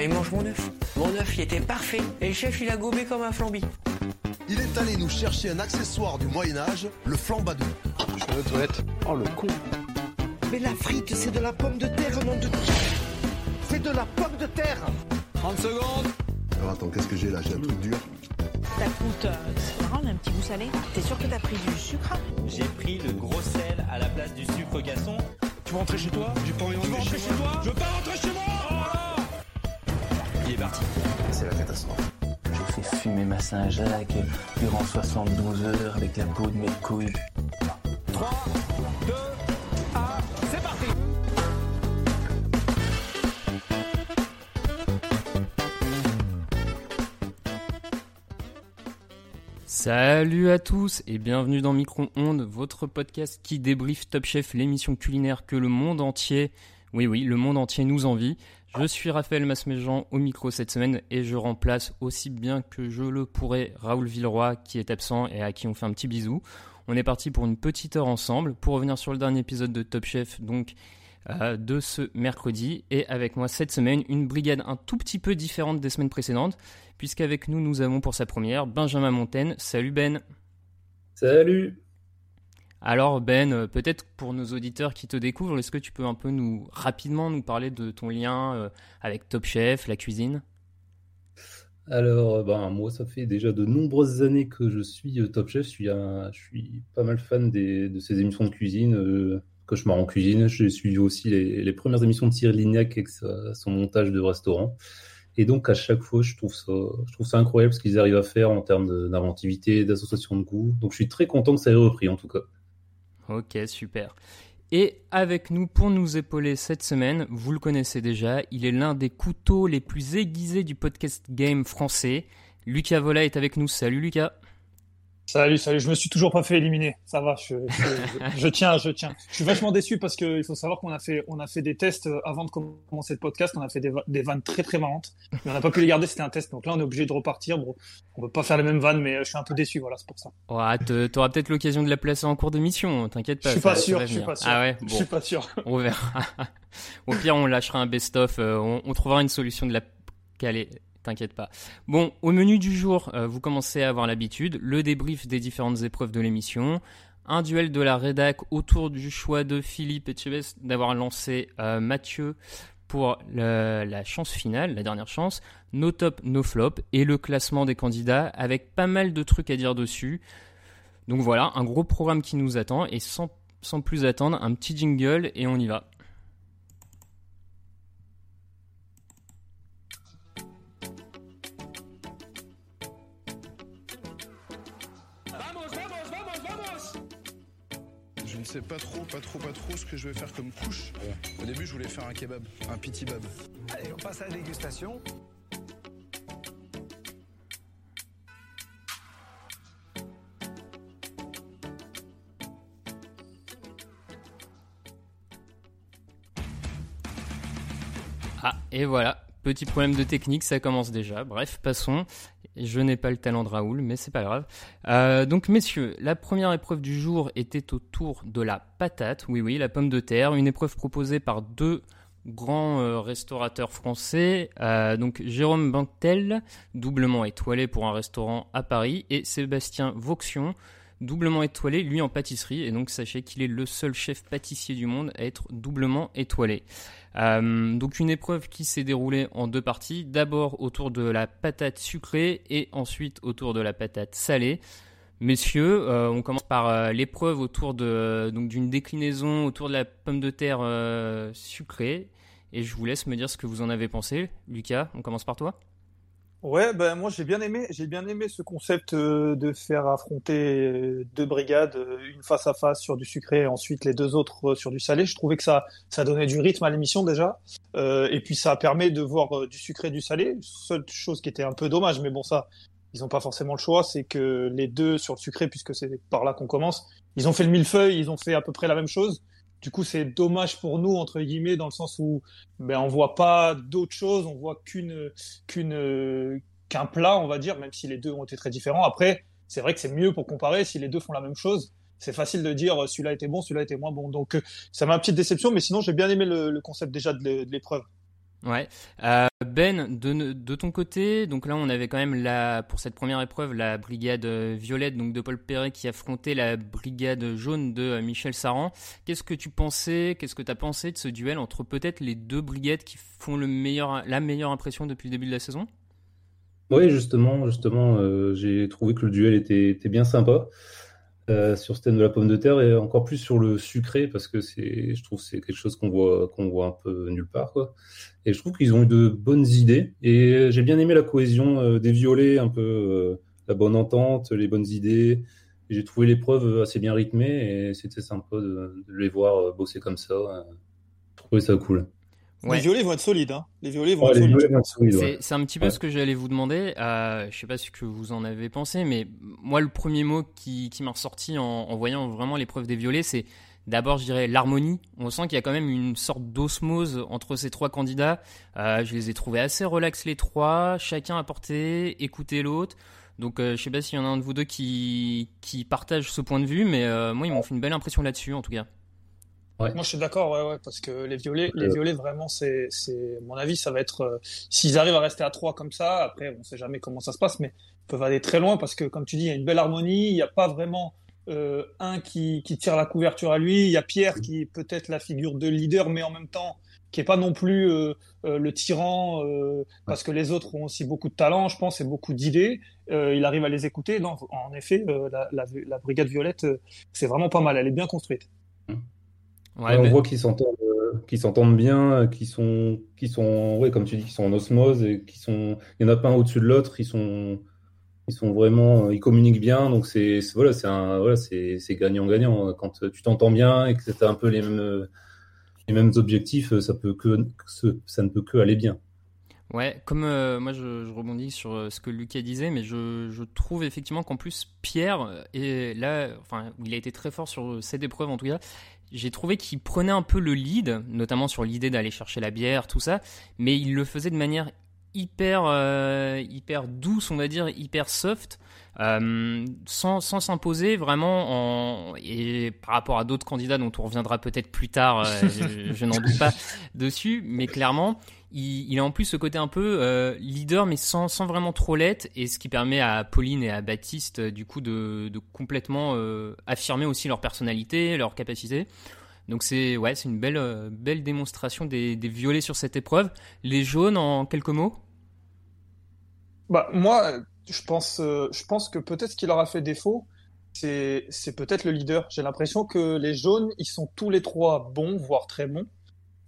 Ah, il mange mon œuf. Mon œuf, il était parfait. Et le chef, il a gobé comme un flambi. Il est allé nous chercher un accessoire du Moyen-Âge, le flambadou. Je suis aux toilettes. Oh le con. Mais la frite, c'est de la pomme de terre, nom de C'est de la pomme de terre 30 secondes Alors attends, qu'est-ce que j'ai là? J'ai un truc dur. Ça coûte, euh, c'est marrant, un petit goût salé. T'es sûr que t'as pris du sucre? J'ai pris le gros sel à la place du sucre gasson. Tu veux rentrer chez toi? J'ai pas envie de rentrer chez, toi? Je veux pas rentrer chez moi Il est parti. C'est la catastrophe. J'ai fait fumer ma Saint-Jacques durant 72 heures avec la peau de mes couilles. 3, 2, 1, c'est parti Salut à tous et bienvenue dans Micro-ondes, votre podcast qui débriefe Top Chef, l'émission culinaire que le monde entier, oui oui, le monde entier nous envie. Je suis Raphaël Masméjean au micro cette semaine et je remplace aussi bien que je le pourrais Raoul Villeroy qui est absent et à qui on fait un petit bisou. On est parti pour une petite heure ensemble pour revenir sur le dernier épisode de Top Chef donc euh, de ce mercredi et avec moi cette semaine une brigade un tout petit peu différente des semaines précédentes puisqu'avec nous nous avons pour sa première Benjamin Montaigne. Salut Ben. Salut. Alors Ben, euh, peut-être pour nos auditeurs qui te découvrent, est-ce que tu peux un peu nous rapidement nous parler de ton lien euh, avec Top Chef, la cuisine? Alors, euh, ben, moi, ça fait déjà de nombreuses années que je suis Top Chef. Je suis, un- je suis pas mal fan des- de ces émissions de cuisine, Cauchemar en cuisine. J'ai suivi aussi les, les premières émissions de Cyril Lignac avec son montage de restaurant. Et donc, à chaque fois, je trouve ça, je trouve ça incroyable ce qu'ils arrivent à faire en termes d'inventivité, d'association de goût. Donc, je suis très content que ça ait repris, en tout cas. Ok, super. Et avec nous pour nous épauler cette semaine, vous le connaissez déjà, il est l'un des couteaux les plus aiguisés du podcast game français. Lucas Vola est avec nous. Salut Lucas. Salut, salut. Je me suis toujours pas fait éliminer. Ça va, je, je, je tiens, je tiens. Je suis vachement déçu parce qu'il faut savoir qu'on a fait, on a fait des tests euh, avant de commencer le podcast. On a fait des, va- des vannes très très marrantes, mais on n'a pas pu les garder. C'était un test, donc là on est obligé de repartir. Bon, on peut pas faire les mêmes vannes, mais euh, je suis un peu déçu. Voilà, c'est pour ça. Ouais, T'auras peut-être l'occasion de la placer en cours d'émission, t'inquiète pas. je suis pas sûr. Je suis pas sûr. Ah ouais, Je suis pas sûr. on verra. Au pire, on lâchera un best-of, euh, on, on trouvera une solution de la caler. T'inquiète pas. Bon, au menu du jour, euh, vous commencez à avoir l'habitude, le débrief des différentes épreuves de l'émission, un duel de la rédac autour du choix de Philippe Etchebest d'avoir lancé euh, Mathieu pour le- la chance finale, la dernière chance, nos top, nos flops et le classement des candidats avec pas mal de trucs à dire dessus. Donc voilà, un gros programme qui nous attend et sans, sans plus attendre, un petit jingle et on y va. Sais pas trop, pas trop, pas trop ce que je vais faire comme couche. Au début, je voulais faire un kebab, un piti bab. Allez, on passe à la dégustation. Ah, et voilà, petit problème de technique, ça commence déjà. Bref, passons. Je n'ai pas le talent de Raoul, mais c'est pas grave. Euh, donc, messieurs, la première épreuve du jour était autour de la patate. Oui, oui, la pomme de terre. Une épreuve proposée par deux grands euh, restaurateurs français. Euh, donc, Jérôme Bantel, doublement étoilé pour un restaurant à Paris, et Sébastien Vauxion, doublement étoilé, lui en pâtisserie. Et donc, sachez qu'il est le seul chef pâtissier du monde à être doublement étoilé. Euh, donc une épreuve qui s'est déroulée en deux parties. D'abord autour de la patate sucrée et ensuite autour de la patate salée. Messieurs, euh, on commence par euh, l'épreuve autour de donc d'une déclinaison autour de la pomme de terre sucrée. Et je vous laisse me dire ce que vous en avez pensé. Lucas, on commence par toi. Ouais, ben moi j'ai bien aimé, j'ai bien aimé ce concept euh, de faire affronter deux brigades, euh, une face à face sur du sucré et ensuite les deux autres euh, sur du salé. Je trouvais que ça, ça donnait du rythme à l'émission déjà, Euh, et puis ça permet de voir euh, du sucré et du salé. Seule chose qui était un peu dommage, mais bon ça, ils n'ont pas forcément le choix, c'est que les deux sur le sucré, puisque c'est par là qu'on commence, ils ont fait le millefeuille, ils ont fait à peu près la même chose. Du coup, c'est dommage pour nous entre guillemets dans le sens où ben on voit pas d'autre chose, on voit qu'une qu'un plat, on va dire, même si les deux ont été très différents. Après, c'est vrai que c'est mieux pour comparer si les deux font la même chose. C'est facile de dire euh, celui-là était bon, celui-là était moins bon. Donc euh, ça m'a une petite déception, mais sinon j'ai bien aimé le, concept déjà de l'épreuve. Ouais. Euh, ben, de, ton côté, donc là on avait quand même la, pour cette première épreuve la brigade violette donc de Paul Perret qui affrontait la brigade jaune de Michel Saran. Qu'est-ce que tu pensais, qu'est-ce que tu as pensé de ce duel entre peut-être les deux brigades qui font la meilleure impression depuis le début de la saison? Oui, justement, justement, euh, j'ai trouvé que le duel était, était bien sympa. Euh, sur ce thème de la pomme de terre et encore plus sur le sucré parce que c'est, je trouve, c'est quelque chose qu'on voit, qu'on voit un peu nulle part. Et je trouve qu'ils ont eu de bonnes idées et j'ai bien aimé la cohésion euh, des violets, un peu euh, la bonne entente, les bonnes idées. J'ai trouvé l'épreuve assez bien rythmée et c'était sympa de, les voir bosser comme ça. Je trouvais ça cool. Les violets vont être solides. Hein. Les violets vont être solides. C'est un petit peu ce que j'allais vous demander. Euh, je sais pas ce que vous en avez pensé, mais moi, le premier mot qui, qui m'a ressorti en, en, voyant vraiment l'épreuve des violets, c'est d'abord, je dirais, l'harmonie. On sent qu'il y a quand même une sorte d'osmose entre ces trois candidats. Euh, je les ai trouvés assez relax les trois. Chacun a porté, écouté l'autre. Donc, euh, je sais pas s'il y en a un de vous deux qui, qui partage ce point de vue, mais euh, moi, ils m'ont fait une belle impression là-dessus, en tout cas. Moi, je suis d'accord, ouais, ouais, parce que les violets, les violets, vraiment, c'est, c'est, mon avis, ça va être, euh, s'ils arrivent à rester à trois comme ça, après, on sait jamais comment ça se passe, mais ils peuvent aller très loin parce que, comme tu dis, il y a une belle harmonie, il n'y a pas vraiment euh, un qui, qui tire la couverture à lui, il y a Pierre qui est peut-être la figure de leader, mais en même temps, qui est pas non plus euh, euh le tyran, euh, parce que les autres ont aussi beaucoup de talent, je pense, et beaucoup d'idées. Euh, il arrive à les écouter. Non, en effet, la, la, la, brigade violette, c'est vraiment pas mal. Elle est bien construite. Ouais, on voit qu'ils s'entendent, euh, s'entendent bien, qu'ils sont, qui sont, ouais, comme tu dis, qu'ils sont en osmose et qui sont, il y en a pas un au-dessus de l'autre, ils sont, ils sont vraiment, euh, ils communiquent bien, donc c'est, voilà, c'est un, voilà, c'est, c'est gagnant-gagnant. Quand tu t'entends bien et que tu as un peu les mêmes, les mêmes objectifs, ça peut que, ça ne peut que aller bien. Ouais, comme euh, moi je, je, rebondis sur ce que Lucas disait, mais je, je trouve effectivement qu'en plus Pierre est là, enfin il a été très fort sur cette épreuve en tout cas, j'ai trouvé qu'il prenait un peu le lead, notamment sur l'idée d'aller chercher la bière, tout ça, mais il le faisait de manière hyper, euh, hyper douce, on va dire, hyper soft, euh, sans s'imposer vraiment en, et par rapport à d'autres candidats dont on reviendra peut-être plus tard, euh, je, je n'en doute pas dessus, mais clairement, il, a en plus ce côté un peu euh, leader, mais sans, vraiment trop l'être, et ce qui permet à Pauline et à Baptiste, du coup, de, complètement euh, affirmer aussi leur personnalité, leur capacité. Donc c'est une belle, euh, démonstration des, des violets sur cette épreuve. Les jaunes, en quelques mots? Bah, Moi, je pense, je pense que peut-être ce qui leur a fait défaut, c'est peut-être le leader. J'ai l'impression que les jaunes, ils sont tous les trois bons, voire très bons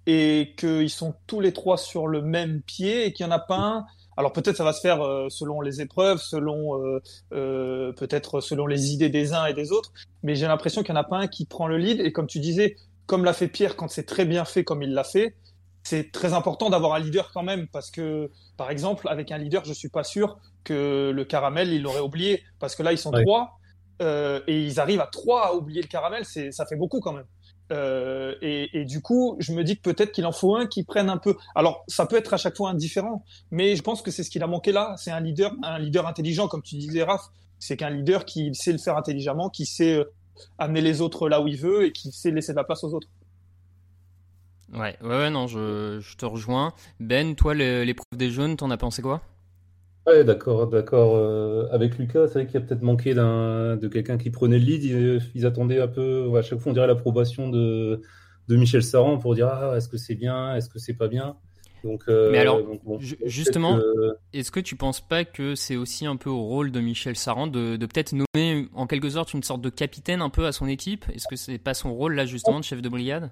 et qu'ils sont tous les trois sur le même pied et qu'il n'y en a pas un. Alors peut-être ça va se faire euh, selon les épreuves, selon euh, euh, peut-être selon les idées des uns et des autres, mais j'ai l'impression qu'il n'y en a pas un qui prend le lead. Et comme tu disais, comme l'a fait Pierre quand c'est très bien fait comme il l'a fait, c'est très important d'avoir un leader quand même parce que par exemple avec un leader, je suis pas sûr que le caramel il l'aurait oublié parce que là ils sont trois euh, et ils arrivent à trois à oublier le caramel, c'est ça fait beaucoup quand même. Euh, et, du coup, je me dis que peut-être qu'il en faut un qui prenne un peu. Alors, ça peut être à chaque fois indifférent, mais je pense que c'est ce qu'il a manqué là. C'est un leader, un leader intelligent, comme tu disais, Raph. C'est qu'un leader qui sait le faire intelligemment, qui sait euh, amener les autres là où il veut et qui sait laisser de la place aux autres. Ouais, ouais, ouais non, je, je te rejoins. Ben, toi, l'épreuve des jeunes, t'en as pensé quoi? Ouais, d'accord, d'accord. Euh, avec Lucas, c'est vrai qu'il y a peut-être manqué d'un, de quelqu'un qui prenait le lead. Ils, attendaient un peu, à chaque fois, on dirait l'approbation de, de Michel Saran pour dire ah, est-ce que c'est bien, est-ce que c'est pas bien? Donc, euh, Mais alors, justement, est-ce que tu penses pas que c'est aussi un peu au rôle de Michel Saran de, de peut-être nommer en quelque sorte une sorte de capitaine un peu à son équipe? Est-ce que c'est pas son rôle là justement de chef de brigade?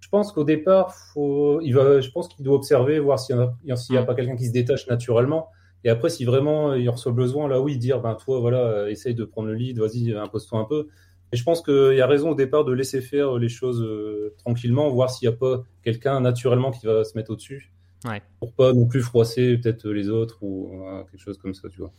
Je pense qu'au départ, faut, il va, je pense qu'il doit observer, voir s'il n'y a, a, pas quelqu'un qui se détache naturellement. Et après, si vraiment il reçoit besoin, là oui, dire, ben toi, voilà, euh, essaye de prendre le lead, vas-y, impose-toi un peu. Et je pense qu'il y a raison au départ de laisser faire les choses euh, tranquillement, voir s'il n'y a pas quelqu'un naturellement qui va se mettre au-dessus. Ouais. Pour pas non plus froisser peut-être les autres ou quelque chose comme ça, tu vois.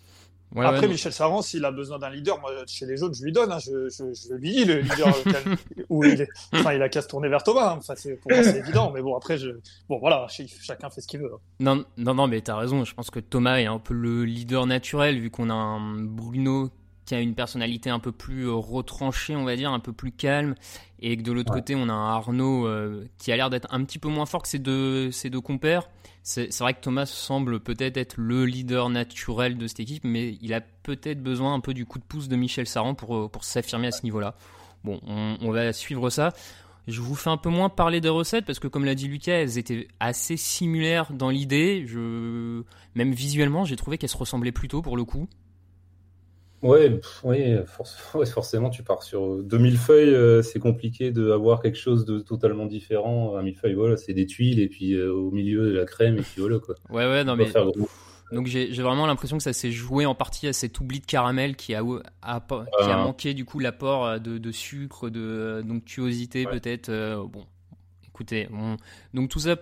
Ouais, Après, ouais, Michel Saran, s'il a besoin d'un leader, moi, chez les jaunes, je lui donne. Hein, je, je, je, lui dis le leader où il est. Enfin, il a qu'à se tourner vers Thomas. Hein. Enfin, c'est, pour moi, c'est évident. Mais bon, après, je... bon, voilà, chacun fait ce qu'il veut. Hein. Non, non, non, mais t'as raison. Je pense que Thomas est un peu le leader naturel, vu qu'on a un Bruno qui a une personnalité un peu plus euh, retranchée, on va dire, un peu plus calme, et que de l'autre côté, on a un Arnaud euh, qui a l'air d'être un petit peu moins fort que ses deux, ses deux compères. C'est vrai que Thomas semble peut-être être le leader naturel de cette équipe, mais il a peut-être besoin un peu du coup de pouce de Michel Saran pour, euh, pour s'affirmer à ce niveau-là. Bon, on, on, va suivre ça. Je vous fais un peu moins parler des recettes parce que, comme l'a dit Lucas, elles étaient assez similaires dans l'idée. Je... Même visuellement, j'ai trouvé qu'elles se ressemblaient plutôt pour le coup. Ouais, oui, forcément, tu pars sur 2000 feuilles, euh, c'est compliqué d'avoir quelque chose de totalement différent. Un feuilles, voilà, c'est des tuiles et puis euh, au milieu de la crème et puis voilà quoi. Ouais, ouais, non mais. Donc j'ai vraiment l'impression que ça s'est joué en partie à cet oubli de caramel qui a, a qui a manqué du coup l'apport euh, de, de, sucre, de d'onctuosité peut-être. bon, écoutez, donc tout ça,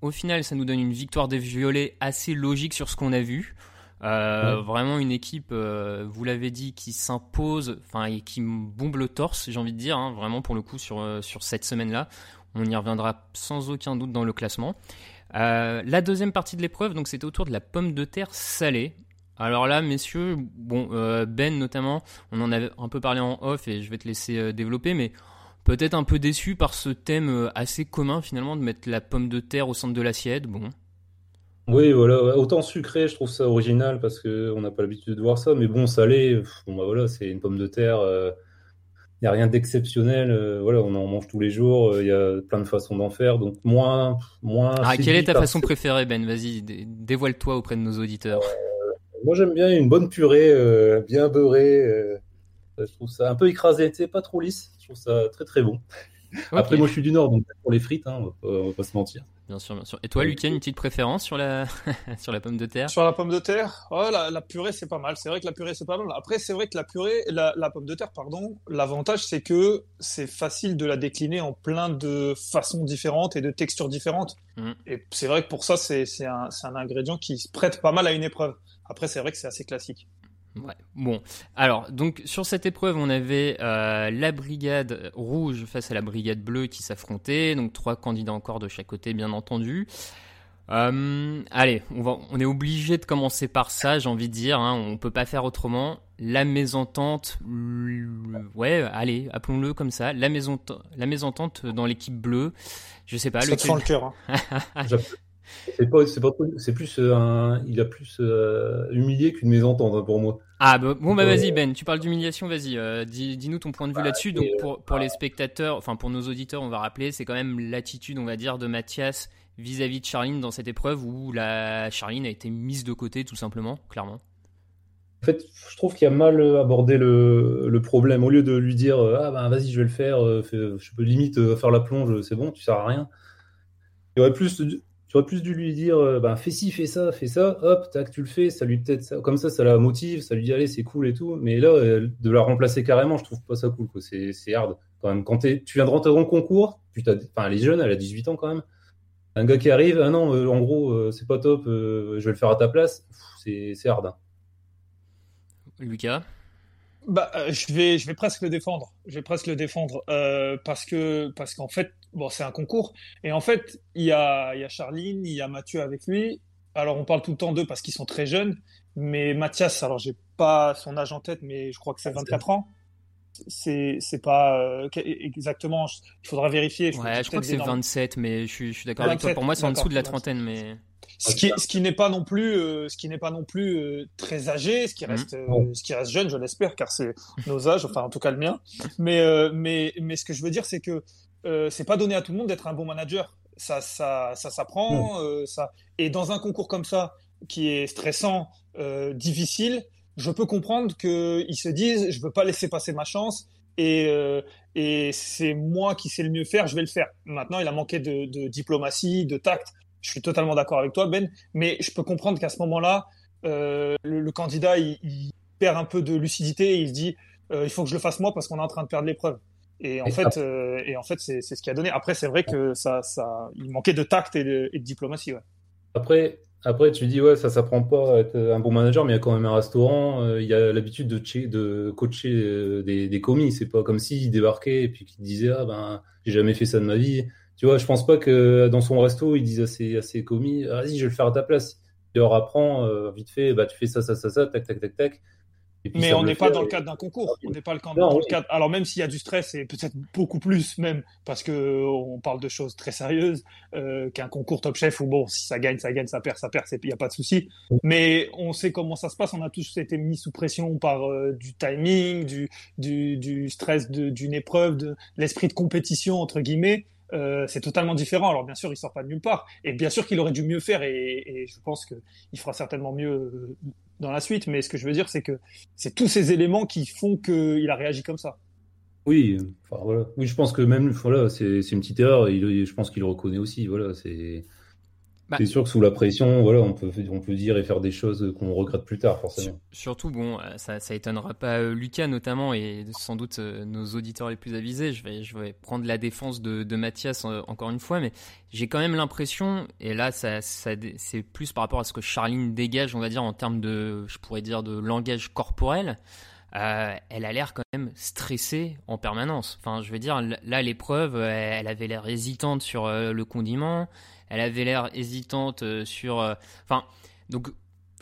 au final, ça nous donne une victoire des violets assez logique sur ce qu'on a vu. Euh, vraiment une équipe, euh, vous l'avez dit, qui s'impose, enfin et qui bombe le torse, j'ai envie de dire, hein, vraiment pour le coup sur euh, sur cette semaine-là. On y reviendra sans aucun doute dans le classement. la deuxième partie de l'épreuve, donc c'était autour de la pomme de terre salée. Alors là, messieurs, bon, Ben notamment, on en avait un peu parlé en off et je vais te laisser développer, mais peut-être un peu déçu par ce thème assez commun finalement de mettre la pomme de terre au centre de l'assiette. Bon, oui, voilà, autant sucré, je trouve ça original parce qu'on n'a pas l'habitude de voir ça, mais bon, salé, bon, bah voilà, c'est une pomme de terre, il euh, n'y a rien d'exceptionnel, euh, voilà, on en mange tous les jours, il y a plein de façons d'en faire, donc moins. moins ah, quelle est ta façon préférée, Ben? Vas-y, dévoile-toi auprès de nos auditeurs. moi, j'aime bien une bonne purée, euh, bien beurrée, je trouve ça un peu écrasé, tu sais, pas trop lisse, je trouve ça très très bon. Après, moi, je suis du Nord, donc pour les frites, hein, on, va pas, se mentir. Bien sûr, bien sûr. Et toi, Lucien, une petite préférence sur la, sur la pomme de terre? Sur la pomme de terre? Oh, la, purée, c'est pas mal. C'est vrai que la purée, c'est pas mal. Après, c'est vrai que la purée, la, la pomme de terre, pardon, l'avantage, c'est que c'est facile de la décliner en plein de façons différentes et de textures différentes. Mm. Et c'est vrai que pour ça, c'est un, un ingrédient qui se prête pas mal à une épreuve. Après, c'est vrai que c'est assez classique. Ouais. Bon, alors donc sur cette épreuve, on avait euh, la brigade rouge face à la brigade bleue qui s'affrontaient, donc trois candidats encore de chaque côté, bien entendu. Euh, allez, on, va, on est obligé de commencer par ça, j'ai envie de dire. Hein, on peut pas faire autrement. La mésentente, ouais, allez, appelons-le comme ça. La, mésentente, la mésentente dans l'équipe bleue. Je sais pas. Ça te le cœur. Hein. C'est pas, c'est pas, c'est plus euh, un, il a plus euh, humilié qu'une mésentente hein, pour moi. Ah bah, bon bah vas-y Ben, tu parles d'humiliation, vas-y, euh, dis, nous ton point de vue bah, là-dessus. Donc pour, pour les spectateurs, enfin pour nos auditeurs, on va rappeler, c'est quand même l'attitude, on va dire, de Mathias vis-à-vis de Charline dans cette épreuve où la Charline a été mise de côté tout simplement, clairement. En fait, je trouve qu'il a mal abordé le, le, problème. Au lieu de lui dire ah bah vas-y je vais le faire, je peux limite faire la plonge, c'est bon, tu sers à rien. Il y aurait plus J'aurais plus dû lui dire, euh, ben, fais ci, fais ça, fais ça, hop, tac, tu le fais, ça lui peut-être ça, comme ça, ça la motive, ça lui dit, allez, c'est cool et tout. Mais là, euh, de la remplacer carrément, je trouve pas ça cool, quoi. C'est, hard. Quand même, quand tu viens de rentrer le concours, puis enfin, elle est jeune, elle a 18 ans quand même. Un gars qui arrive, ah non, euh, en gros, c'est pas top, je vais le faire à ta place, c'est, c'est hard. Hein. Lucas? Bah, je vais, je vais presque le défendre. Je vais presque le défendre parce que, parce qu'en fait, bon, c'est un concours. Et en fait, il y a, il y a Charline, il y a Mathieu avec lui. Alors, on parle tout le temps d'eux parce qu'ils sont très jeunes. Mais Mathias, alors, j'ai pas son âge en tête, mais je crois que c'est 24 ans. C'est, c'est pas euh, exactement, il faudra vérifier. ouais, je crois que c'est 27, mais je suis, je suis d'accord avec toi. Pour moi, c'est en dessous de la trentaine, mais. Ce qui, ce qui n'est pas non plus, euh, ce qui n'est pas non plus euh, très âgé, ce qui reste, ce qui reste jeune, je l'espère, car c'est nos âges, enfin en tout cas le mien. Mais, mais, mais ce que je veux dire, c'est que euh, c'est pas donné à tout le monde d'être un bon manager. Ça, ça, ça s'apprend. Euh, ça. Et dans un concours comme ça, qui est stressant, euh, difficile, je peux comprendre qu'ils se disent, je veux pas laisser passer ma chance. Et, et c'est moi qui sais le mieux faire, je vais le faire. Maintenant, il a manqué de, diplomatie, de tact. Je suis totalement d'accord avec toi, Ben. Mais je peux comprendre qu'à ce moment-là, le, candidat, il, perd un peu de lucidité et il se dit, il faut que je le fasse moi parce qu'on est en train de perdre l'épreuve. Et en, fait, euh, et en fait, c'est ce qui a donné. Après, c'est vrai que ça, ça, il manquait de tact et de, diplomatie. Ouais. Après, après, tu dis, ouais, ça s'apprend pas à être un bon manager, mais il y a quand même un restaurant, euh, il y a l'habitude de, de coacher euh, des, des commis. C'est pas comme s'il débarquait et puis qu'il disait, ah ben, j'ai jamais fait ça de ma vie. Tu vois, je pense pas que dans son resto, il dise à ses, à ses commis, vas-y, je vais le faire à ta place. Il leur apprend vite fait, bah, tu fais ça, ça, ça, ça, tac, tac, tac, tac. mais on n'est pas dans le cadre d'un concours. On n'est pas le cadre, dans le cadre. Alors même s'il y a du stress et peut-être beaucoup plus même parce que on parle de choses très sérieuses euh, qu'un concours Top Chef où bon si ça gagne ça gagne ça perd ça perd il n'y a pas de souci. Mais on sait comment ça se passe. On a tous été mis sous pression par euh, du timing, du du, du stress d'une épreuve, de l'esprit de compétition entre guillemets. Euh, c'est totalement différent. Alors bien sûr, il sort pas de nulle part, et bien sûr qu'il aurait dû mieux faire, et, je pense qu'il fera certainement mieux euh, dans la suite. Mais ce que je veux dire, c'est que c'est tous ces éléments qui font qu'il a réagi comme ça. Oui, enfin, voilà. Oui, je pense que même voilà, c'est une petite erreur. je pense qu'il reconnaît aussi. Voilà, c'est bah, c'est sûr que sous la pression, voilà, on peut, on peut dire et faire des choses qu'on regrette plus tard, forcément. Surtout, bon, euh, ça, ça étonnera pas euh, Lucas notamment et sans doute euh, nos auditeurs les plus avisés. Je vais, je vais prendre la défense de, de Mathias encore une fois, mais j'ai quand même l'impression, et là, ça, ça c'est plus par rapport à ce que Charline dégage, on va dire, en termes de, je pourrais dire, de langage corporel. Euh, elle a l'air quand même stressée en permanence. Enfin, je veux dire, là, l'épreuve, elle avait l'air hésitante sur le condiment elle avait l'air hésitante euh, sur. Euh, enfin, donc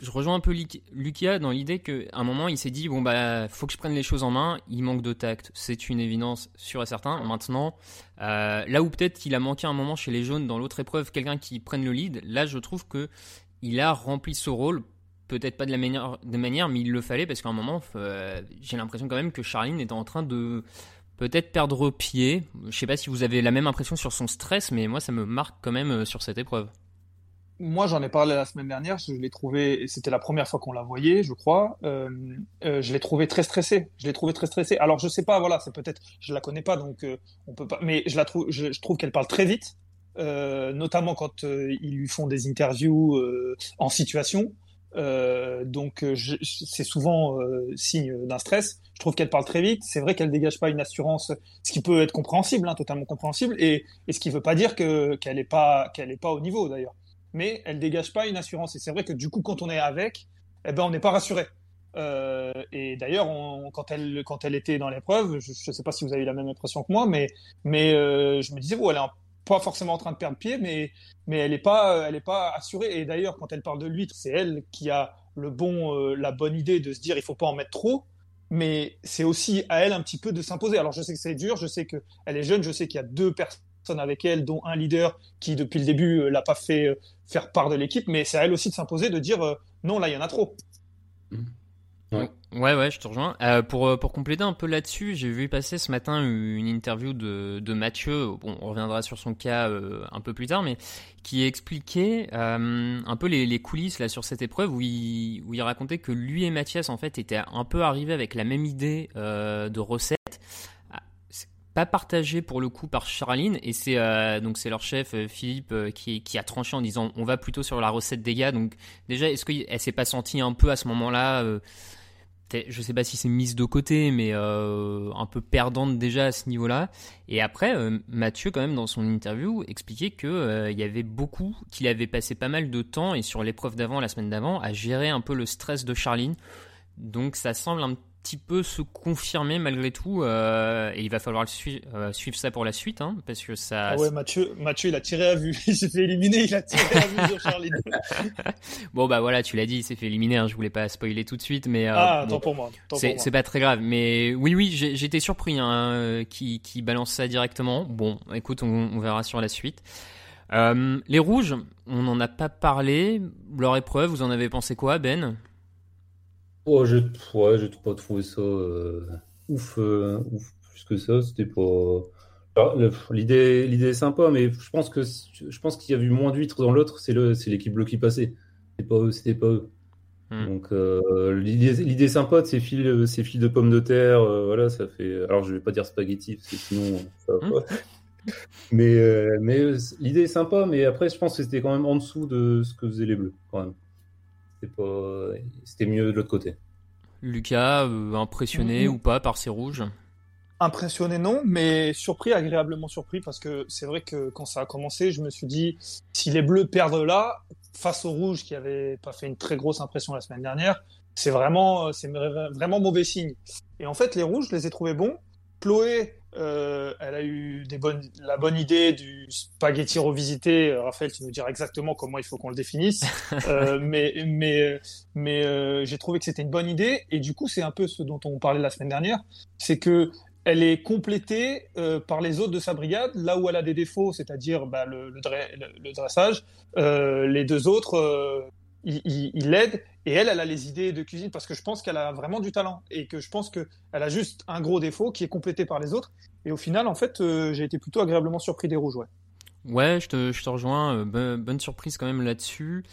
je rejoins un peu Lucia dans l'idée qu'à un moment il s'est dit bon bah faut que je prenne les choses en main. Il manque de tact, c'est une évidence sûr et certain. Maintenant, euh, là où peut-être il a manqué un moment chez les jaunes dans l'autre épreuve, quelqu'un qui prenne le lead. Là, je trouve que il a rempli ce rôle. Peut-être pas de la manière, de manière, mais il le fallait parce qu'à un moment, j'ai l'impression quand même que Charline était en train de peut-être perdre pied. Je sais pas si vous avez la même impression sur son stress, mais moi ça me marque quand même euh, sur cette épreuve. Moi, j'en ai parlé la semaine dernière. Je l'ai trouvé, c'était la première fois qu'on la voyait, je crois. Euh, euh, je l'ai trouvé très stressé. Je l'ai trouvé très stressé. Alors, je sais pas, voilà, c'est peut-être, je la connais pas, donc on peut pas. Mais je la trouve, je, trouve qu'elle parle très vite, notamment quand ils lui font des interviews en situation. Euh, donc euh, c'est souvent euh, signe d'un stress. Je trouve qu'elle parle très vite. C'est vrai qu'elle dégage pas une assurance, ce qui peut être compréhensible, hein, totalement compréhensible, et, et, ce qui veut pas dire que qu'elle est pas qu'elle est pas au niveau d'ailleurs. Mais elle dégage pas une assurance. Et c'est vrai que du coup, quand on est avec, eh ben on n'est pas rassuré. Euh, et d'ailleurs, quand elle quand elle était dans l'épreuve, je, ne sais pas si vous avez eu la même impression que moi, mais mais je me disais, oh, elle est un pas forcément en train de perdre pied, mais, mais elle n'est pas, est pas assurée. Et d'ailleurs, quand elle parle de l'huître, c'est elle qui a le bon, euh, la bonne idée de se dire il faut pas en mettre trop. Mais c'est aussi à elle un petit peu de s'imposer. Alors je sais que c'est dur, je sais qu'elle est jeune, je sais qu'il y a deux personnes avec elle, dont un leader qui depuis le début euh, l'a pas fait euh, faire part de l'équipe, mais c'est à elle aussi de s'imposer, de dire non là il y en a trop. Mmh. Ouais. ouais, je te rejoins. Euh, pour, euh, pour compléter un peu là-dessus, j'ai vu passer ce matin une interview de, de Mathieu, bon, on reviendra sur son cas euh, un peu plus tard, mais qui expliquait un peu les, coulisses là sur cette épreuve où il, où il racontait que lui et Mathias en fait étaient un peu arrivés avec la même idée de recette ah, pas partagé pour le coup par Charline et c'est leur chef Philippe qui, qui a tranché en disant on va plutôt sur la recette des gars donc déjà est-ce qu'elle s'est pas sentie un peu à ce moment-là je sais pas si c'est mise de côté, mais euh, un peu perdante déjà à ce niveau-là. Et après, euh, Mathieu, quand même, dans son interview, expliquait que euh, y avait beaucoup, qu'il avait passé pas mal de temps, et sur l'épreuve d'avant, la semaine d'avant, à gérer un peu le stress de Charline. Donc ça semble un petit peu se confirmer malgré tout. Euh, et il va falloir le euh, suivre ça pour la suite, hein, parce que ça. Ah ouais, Mathieu, Mathieu, il a tiré à vue. Il s'est fait éliminer, il a tiré à vue sur Charlie. bon bah voilà, tu l'as dit, il s'est fait éliminer. Hein, je voulais pas spoiler tout de suite, mais. Euh, ah, tant pour moi. C'est pas très grave, mais oui, oui, j'étais surpris hein, qui, qui balance ça directement. Bon, écoute, on, on verra sur la suite. Les rouges, on n'en a pas parlé. Leur épreuve, vous en avez pensé quoi, Ben? Oh, j'ai ouais, j'ai pas trouvé ça euh, ouf, euh, ouf plus que ça. C'était pas. L'idée, l'idée est sympa, mais je pense que je pense qu'il y a eu moins d'huîtres dans l'autre. C'est le, c'est l'équipe bleue qui passait. C'était pas eux, c'était pas eux. Hmm. Donc euh, l'idée, l'idée sympa de ces fils, ces fils de pommes de terre, voilà, ça fait. Alors je vais pas dire spaghetti parce que sinon ça va hmm. pas. mais mais l'idée est sympa, mais après je pense que c'était quand même en dessous de ce que faisaient les bleus quand même. C'était mieux de l'autre côté. Lucas, euh, impressionné ou pas par ces rouges? Impressionné non, mais surpris, agréablement surpris, parce que c'est vrai que quand ça a commencé, je me suis dit, si les bleus perdent là, face aux rouges qui n'avaient pas fait une très grosse impression la semaine dernière, c'est vraiment, c'est vraiment mauvais signe. Et en fait, les rouges, je les ai trouvés bons. Chloé euh, elle a eu des bonnes, la bonne idée du spaghetti revisité. Euh, Raphaël, tu nous diras exactement comment il faut qu'on le définisse. euh, mais mais, mais euh, j'ai trouvé que c'était une bonne idée. Et du coup, c'est un peu ce dont on parlait la semaine dernière. C'est que elle est complétée par les autres de sa brigade, là où elle a des défauts, c'est-à-dire bah, le, le, dre- le- le dressage. Les deux autres, ils l'aident. Et elle, elle a les idées de cuisine parce que je pense qu'elle a vraiment du talent et que je pense qu'elle a juste un gros défaut qui est complété par les autres. Et au final, en fait, euh, j'ai été plutôt agréablement surpris des rouges. Ouais. Je te, rejoins. euh, bonne, surprise quand même là-dessus.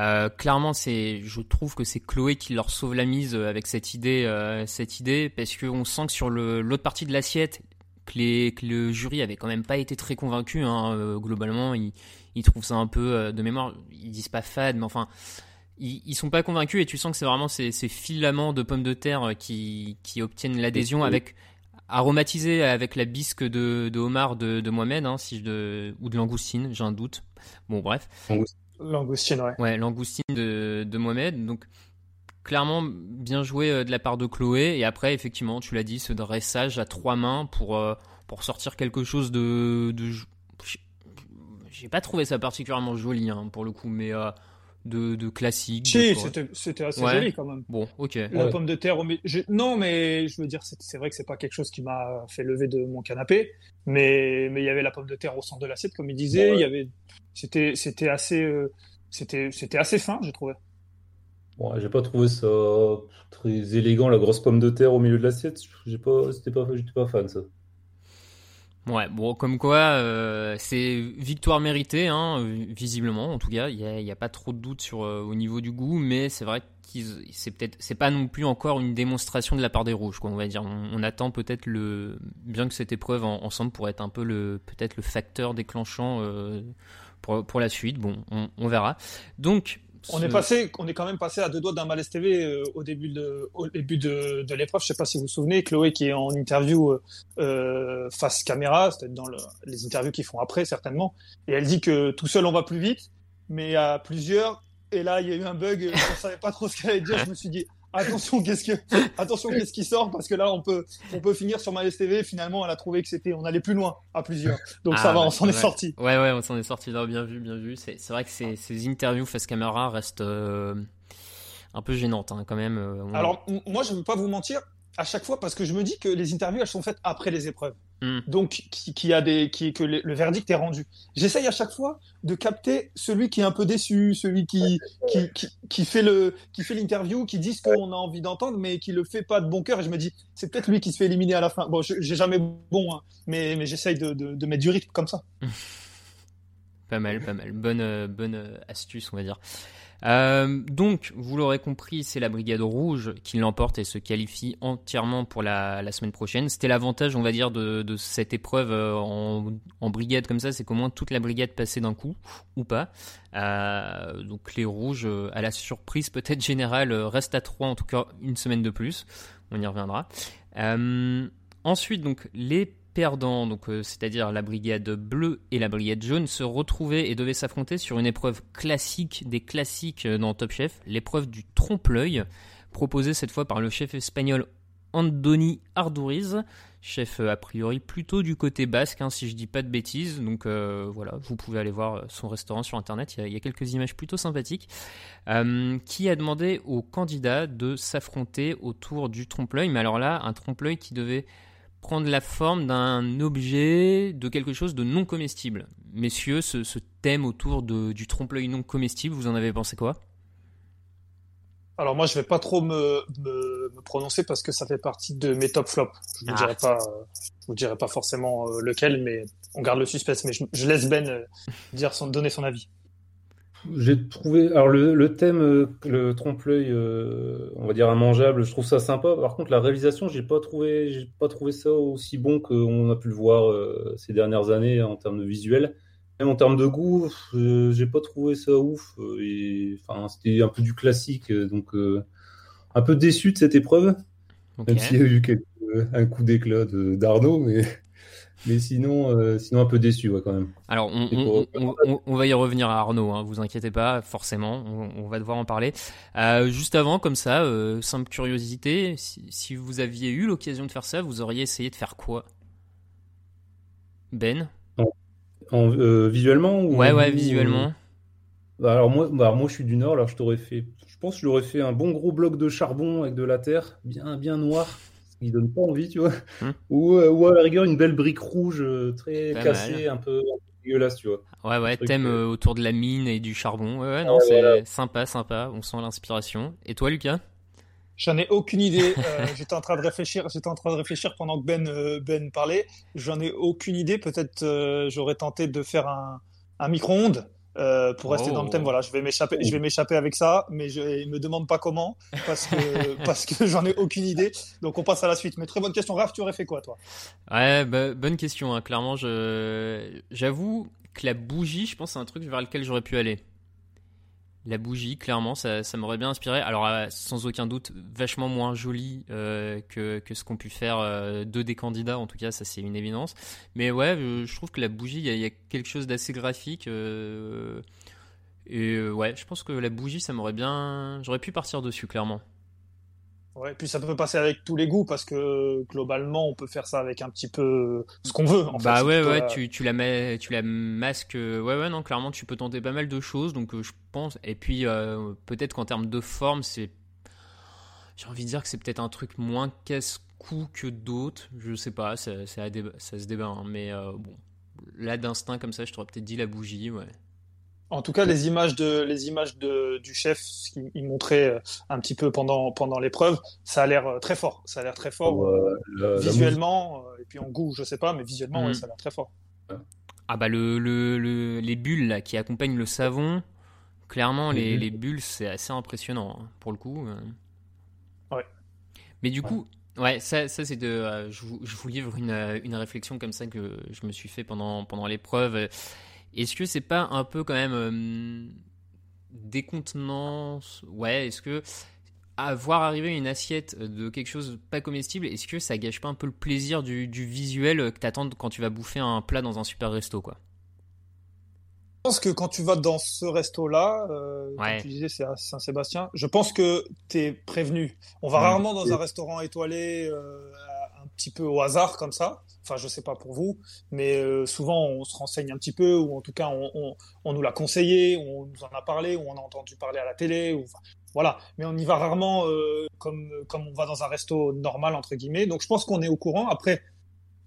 Euh, clairement, c'est, je trouve que c'est Chloé qui leur sauve la mise avec cette idée, cette idée, parce qu'on sent que sur l'autre partie de l'assiette, que, les, que le jury avait quand même pas été très convaincu. Hein, euh, globalement, ils, ils trouvent ça un peu euh, de mémoire. Ils disent pas fade, mais enfin, ils, ils sont pas convaincus et tu sens que c'est vraiment ces, ces filaments de pommes de terre euh, qui, qui obtiennent l'adhésion Oui. avec aromatisé avec la bisque de, de homard de, de Mohamed, hein, si je de, ou de langoustine, j'ai un doute. Bon, bref. Langoustine, ouais. Ouais, langoustine de, de Mohamed. Donc, clairement, bien joué euh, de la part de Chloé. Et après, effectivement, tu l'as dit, ce dressage à trois mains pour, euh, pour sortir quelque chose de. de j'ai pas trouvé ça particulièrement joli, hein, pour le coup, mais euh, de, de classique. Si, c'était assez Ouais. joli quand même. Bon, ok. La pomme de terre au milieu. Non, mais je veux dire, c'est vrai que c'est pas quelque chose qui m'a fait lever de mon canapé, mais mais il y avait la pomme de terre au centre de l'assiette, comme il disait. Il y avait, c'était c'était assez euh, c'était c'était assez fin, j'ai trouvé. Bon, j'ai pas trouvé ça très élégant, la grosse pomme de terre au milieu de l'assiette. J'ai pas, c'était pas, j'étais pas fan ça. Ouais, bon, comme quoi, euh, c'est victoire méritée, hein, visiblement. En tout cas, il n'y a, pas trop de doute sur euh, au niveau du goût, mais c'est vrai qu'ils, c'est peut-être, c'est pas non plus encore une démonstration de la part des rouges, quoi. On va dire, on, attend peut-être le, bien que cette épreuve en- ensemble pourrait être un peu le, peut-être le facteur déclenchant euh, pour pour la suite. Bon, on, on verra. Donc, On est passé, on est quand même passé à deux doigts d'un malaise TV euh, au début de, au début de, de l'épreuve. Je sais pas si vous vous souvenez, Chloé qui est en interview euh, euh, face caméra, c'est dans le, les interviews qu'ils font après certainement, et elle dit que tout seul on va plus vite, mais à plusieurs. Et là, il y a eu un bug, on savait pas trop ce qu'elle allait dire. Je me suis dit attention, qu'est-ce que, attention, qu'est-ce qui sort parce que là, on peut, on peut finir sur malaise TV. Finalement, elle a trouvé que c'était, on allait plus loin à plusieurs. Donc Ah, ça va, bah, on s'en est sorti. Ouais, ouais, on s'en est sorti là, bien vu, bien vu. C'est vrai que ces, ces interviews face caméra restent euh, un peu gênantes hein, quand même. euh, on- Alors, moi, je ne veux pas vous mentir, à chaque fois, parce que je me dis que les interviews, elles sont faites après les épreuves. Hmm. Donc, qui, qui a des, qui, que le, le verdict est rendu. J'essaye à chaque fois de capter celui qui est un peu déçu, celui qui, qui, qui, qui fait le, qui fait l'interview, qui dit ce qu'on a envie d'entendre, mais qui le fait pas de bon cœur. Et je me dis, c'est peut-être lui qui se fait éliminer à la fin. Bon, j'ai jamais bon, hein, mais, mais j'essaye de, de, de mettre du rythme comme ça. Pas mal, pas mal. Bonne, euh, bonne euh, astuce, on va dire. Euh, donc, vous l'aurez compris, c'est la Brigade Rouge qui l'emporte et se qualifie entièrement pour la, semaine prochaine. C'était l'avantage, on va dire, de, cette épreuve euh, en, brigade comme ça, c'est qu'au moins toute la brigade passait d'un coup, ou pas. Euh, donc les Rouges, à la surprise peut-être générale, restent à 3, en tout cas une semaine de plus. On y reviendra. Ensuite, donc, les perdants, donc euh, c'est-à-dire la brigade bleue et la brigade jaune, se retrouvaient et devaient s'affronter sur une épreuve classique des classiques euh, dans Top Chef, l'épreuve du trompe-l'œil, proposée cette fois par le chef espagnol Andoni Arduriz, chef euh, a priori plutôt du côté basque, hein, si je dis pas de bêtises. Donc voilà, vous pouvez aller voir son restaurant sur internet, il y a, quelques images plutôt sympathiques, qui a demandé aux candidats de s'affronter autour du trompe-l'œil? Mais alors là, un trompe-l'œil qui devait prendre la forme d'un objet, de quelque chose de non comestible. Messieurs, ce, ce thème autour de, du trompe-l'œil non comestible, vous en avez pensé quoi? Alors moi, je vais pas trop me, me, me prononcer parce que ça fait partie de mes top flops. Je vous Ah. dirai pas, je vous dirai pas forcément euh, lequel, mais on garde le suspense. Mais je, je laisse Ben euh, dire son, donner son avis. J'ai trouvé, alors le, le thème, euh, le trompe-l'œil, euh, on va dire immangeable, je trouve ça sympa. Par contre, la réalisation, j'ai pas trouvé, j'ai pas trouvé ça aussi bon qu'on a pu le voir euh, ces dernières années en termes de visuel. Même en termes de goût, euh, j'ai pas trouvé ça ouf. et enfin, c'était un peu du classique, donc un peu déçu de cette épreuve. Ok. Même s'il y a eu quelques- un coup d'éclat d'Arnaud, mais mais sinon, euh, sinon un peu déçu ouais, quand même. Alors, on, va y revenir à Arnaud, hein, vous inquiétez pas, forcément, on, va devoir en parler. Euh, juste avant, comme ça, euh, simple curiosité, si, si vous aviez eu l'occasion de faire ça, vous auriez essayé de faire quoi? Ben? En, visuellement ou Ouais, ouais, visuellement. bah, alors moi, bah, moi je suis du Nord, alors je t'aurais fait, je pense que je l'aurais fait un bon gros bloc de charbon avec de la terre, bien bien noir, qui donne pas envie, tu vois. Hmm. Ou, euh, ou à la rigueur une belle brique rouge euh, très Pas cassée, mal. un peu, un peu dégueulasse, tu vois. Ouais, ouais, thème euh, autour de la mine et du charbon. Ouais, ouais, non, Ouais, c'est voilà. sympa, sympa. On sent l'inspiration. Et toi, Lucas? J'en ai aucune idée. Euh, j'étais en train de réfléchir. J'étais en train de réfléchir pendant que Ben euh, Ben parlait. J'en ai aucune idée. Peut-être euh, j'aurais tenté de faire un, un micro-ondes euh, pour rester Oh. dans le thème. Voilà, je vais m'échapper. Je vais m'échapper avec ça, mais je me demande pas comment parce que parce que j'en ai aucune idée. Donc on passe à la suite. Mais très bonne question. Raph, tu aurais fait quoi toi? Ouais, bah, bonne question. hein. Clairement, je j'avoue que la bougie, je pense, c'est un truc vers lequel j'aurais pu aller. La bougie, clairement, ça, m'aurait bien inspiré. Alors, euh, sans aucun doute, vachement moins joli euh, que, ce qu'ont pu faire euh, deux des candidats. En tout cas, ça, c'est une évidence. Mais ouais, je, trouve que la bougie, il y, a- quelque chose d'assez graphique. et ouais, je pense que la bougie, ça m'aurait bien. J'aurais pu partir dessus, clairement. Ouais. Puis ça peut passer avec tous les goûts parce que globalement on peut faire ça avec un petit peu ce qu'on veut. En bah ouais ouais la- tu, tu la mets tu la masques euh, ouais ouais non clairement tu peux tenter pas mal de choses donc euh, je pense et puis euh, peut-être qu'en termes de forme c'est j'ai envie de dire que c'est peut-être un truc moins casse-cou que d'autres je sais pas ça, ça, a déba- ça se débat hein, mais euh, bon là d'instinct comme ça je t'aurais peut-être dit la bougie ouais En tout cas, les images de les images de, du chef, ce qu'il il montrait euh, un petit peu pendant pendant l'épreuve, ça a l'air euh, très fort. Ça a l'air très fort Euh, euh, visuellement et puis en goût, je sais pas, mais visuellement, ouais, ça a l'air très fort. ah bah le, le, le- les bulles là qui accompagnent le savon clairement les, les bulles c'est assez impressionnant hein, pour le coup. Ouais. Mais du coup, ouais, ça, ça c'est de. euh, je, vous, je vous livre une, une réflexion comme ça que je me suis fait pendant, pendant l'épreuve. Est-ce que c'est pas un peu quand même euh, décontenance? Ouais, est-ce que à voir arriver une assiette de quelque chose pas comestible, est-ce que ça gâche pas un peu le plaisir du, du visuel que t'attends quand tu vas bouffer un plat dans un super resto, quoi? Je pense que quand tu vas dans ce resto-là, euh, Ouais. tu disais, c'est à Saint-Sébastien, je pense que tu es prévenu. On va rarement dans un restaurant étoilé euh, petit peu au hasard comme ça. Enfin, je sais pas pour vous, mais euh, souvent on se renseigne un petit peu, ou en tout cas on, nous l'a conseillé, on nous en a parlé, ou on a entendu parler à la télé, voilà. Mais on y va rarement euh, comme on va dans un resto normal entre guillemets. Donc je pense qu'on est au courant. Après,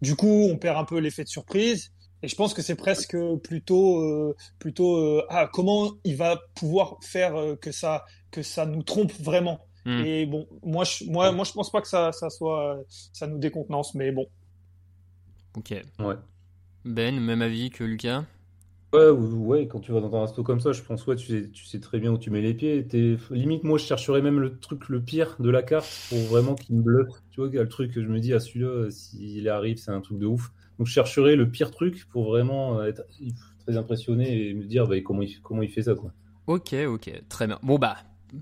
du coup, on perd un peu l'effet de surprise. Et je pense que c'est presque plutôt, euh, plutôt, ah, comment il va pouvoir faire que ça, que ça nous trompe vraiment? Hmm. Et bon, moi, je, moi, moi, je pense pas que ça, ça soit, ça nous décontenance, mais bon. Ok. Ouais. Ben, même avis que Lucas? Ouais, ou- ouais, quand tu vas dans un resto comme ça, je pense, ouais, tu sais, tu sais très bien où tu mets les pieds. T'es- Limite, moi, je chercherais même le truc le pire de la carte pour vraiment qu'il me bluffe. Tu vois, le truc que je me dis, à celui-là, euh, s'il arrive, c'est un truc de ouf. Donc, je chercherais le pire truc pour vraiment euh, être très impressionné et me dire bah, comment, il, comment il fait ça, quoi. Ok, ok, très bien. Bon bah,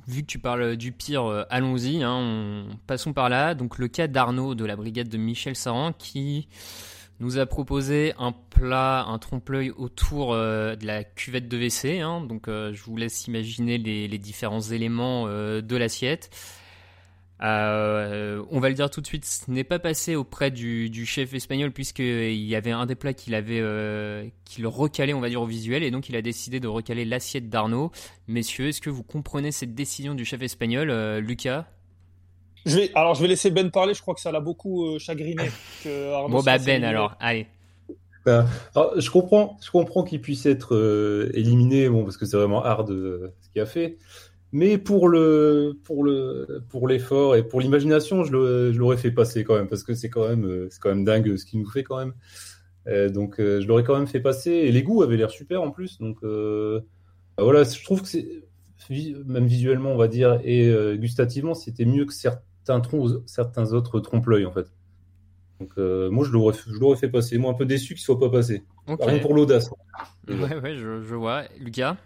vu que tu parles du pire, euh, allons-y, hein, on... passons par là. Donc le cas d'Arnaud de la brigade de Michel Saran qui nous a proposé un plat, un trompe-l'œil autour euh, de la cuvette de WC. hein. donc euh, je vous laisse imaginer les, différents éléments de l'assiette. Euh, on va le dire tout de suite, ce n'est pas passé auprès du, du chef espagnol puisqu'il y avait un des plats qu'il avait, euh, qu'il recalait, on va dire, au visuel, et donc il a décidé de recaler l'assiette d'Arnaud. Messieurs, est-ce que vous comprenez cette décision du chef espagnol, euh, Lucas? Je vais, alors, je vais laisser Ben parler. Je crois que ça l'a beaucoup euh, chagriné. Que Arnaud Bon bah Ben éliminer. alors, allez. Ben, alors, je comprends, je comprends qu'il puisse être euh, éliminé, bon, parce que c'est vraiment hard euh, ce qu'il a fait. Mais pour le, pour le, pour l'effort et pour l'imagination, je l'aurais fait passer quand même, parce que c'est quand même, euh, c'est quand même dingue ce qu'il nous fait quand même. Euh, donc, euh, je l'aurais quand même fait passer. Et les goûts avaient l'air super en plus. Donc, euh, bah voilà, je trouve que c'est, même visuellement, on va dire, et euh, gustativement, c'était mieux que certains, trom- certains autres trompe-l'œil en fait. Donc, euh, moi, je l'aurais, je l'aurais fait passer. Moi, un peu déçu qu'il soit pas passé. Ok. Rien pour l'audace. Ouais, ouais, je, je vois. Lucas?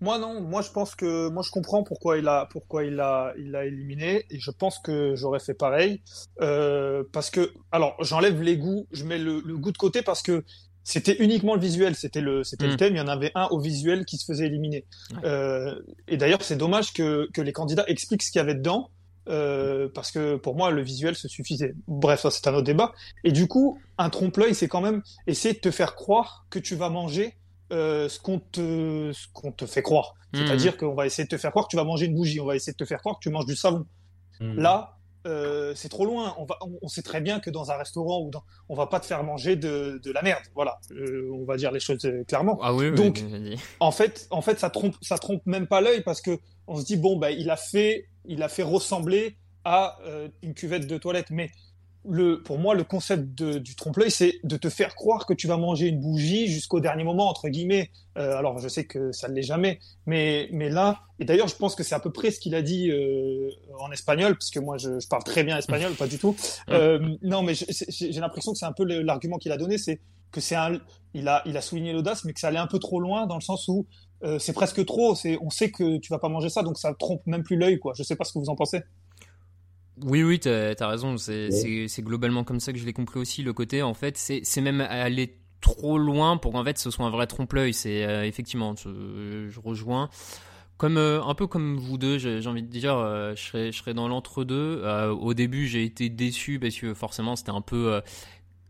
Moi non, moi je pense que moi je comprends pourquoi il a pourquoi il a il a éliminé et je pense que j'aurais fait pareil Euh, parce que alors j'enlève les goûts, je mets le, le goût de côté parce que c'était uniquement le visuel, c'était le c'était le thème, il y en avait un au visuel qui se faisait éliminer. Ouais. Euh, et d'ailleurs c'est dommage que que les candidats expliquent ce qu'il y avait dedans euh, parce que pour moi, le visuel se suffisait. Bref, ça c'est un autre débat. Et du coup, un trompe-l'œil, c'est quand même essayer de te faire croire que tu vas manger euh, ce qu'on te, ce qu'on te fait croire. Mhm. C'est-à-dire qu'on va essayer de te faire croire que tu vas manger une bougie, on va essayer de te faire croire que tu manges du savon. Mhm. Là, euh, c'est trop loin. On, va, on, on sait très bien que dans un restaurant ou dans, on va pas te faire manger de, de la merde. Voilà, Euh, on va dire les choses clairement. Ah oui, oui, Donc. En fait, en fait, ça trompe, ça trompe même pas l'œil parce que on se dit bon, bah, il a fait, il a fait ressembler à une cuvette de toilette. Mais le, pour moi, le concept de- du trompe-l'œil, c'est de te faire croire que tu vas manger une bougie jusqu'au dernier moment entre guillemets. Euh, alors, je sais que ça ne l'est jamais, mais mais là, et d'ailleurs, je pense que c'est à peu près ce qu'il a dit euh, en espagnol, parce que moi, je, je parle très bien espagnol, pas du tout. Euh, non, mais j'ai l'impression que c'est un peu l'argument qu'il a donné, c'est que c'est un, il a, il a souligné l'audace, mais que ça allait un peu trop loin dans le sens où euh, c'est presque trop. On sait que tu vas pas manger ça, donc ça trompe même plus l'œil, quoi. Je sais pas ce que vous en pensez. Oui, oui, t'as as raison. C'est c'est globalement comme ça que je l'ai compris aussi. Le côté, en fait, c'est même aller trop loin pour qu'en fait ce soit un vrai trompe-l'œil. C'est euh, effectivement, je, je rejoins. Comme euh, un peu comme vous deux, j'ai envie de dire, euh, je serais je serais dans l'entre-deux. Au début, j'ai été déçu parce que forcément, c'était un peu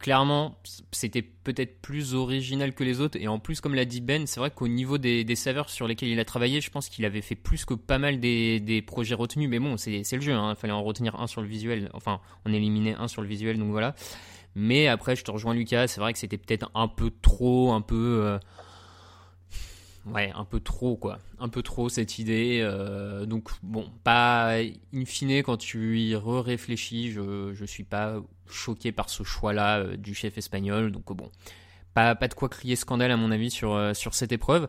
clairement, c'était peut-être plus original que les autres. Et en plus, comme l'a dit Ben, c'est vrai qu'au niveau des, des saveurs sur lesquelles il a travaillé, je pense qu'il avait fait plus que pas mal des, projets retenus. Mais bon, c'est le jeu, hein. il fallait en retenir un sur le visuel. Enfin, on éliminait un sur le visuel, donc voilà. Mais après, je te rejoins Lucas, c'est vrai que c'était peut-être un peu trop, un peu... euh, Ouais, un peu trop, quoi. Un peu trop cette idée. euh, donc, bon, pas in fine, quand tu y réfléchis, je, je suis pas choqué par ce choix-là euh, du chef espagnol. Donc, bon, pas, pas de quoi crier scandale, à mon avis, sur, euh, sur cette épreuve.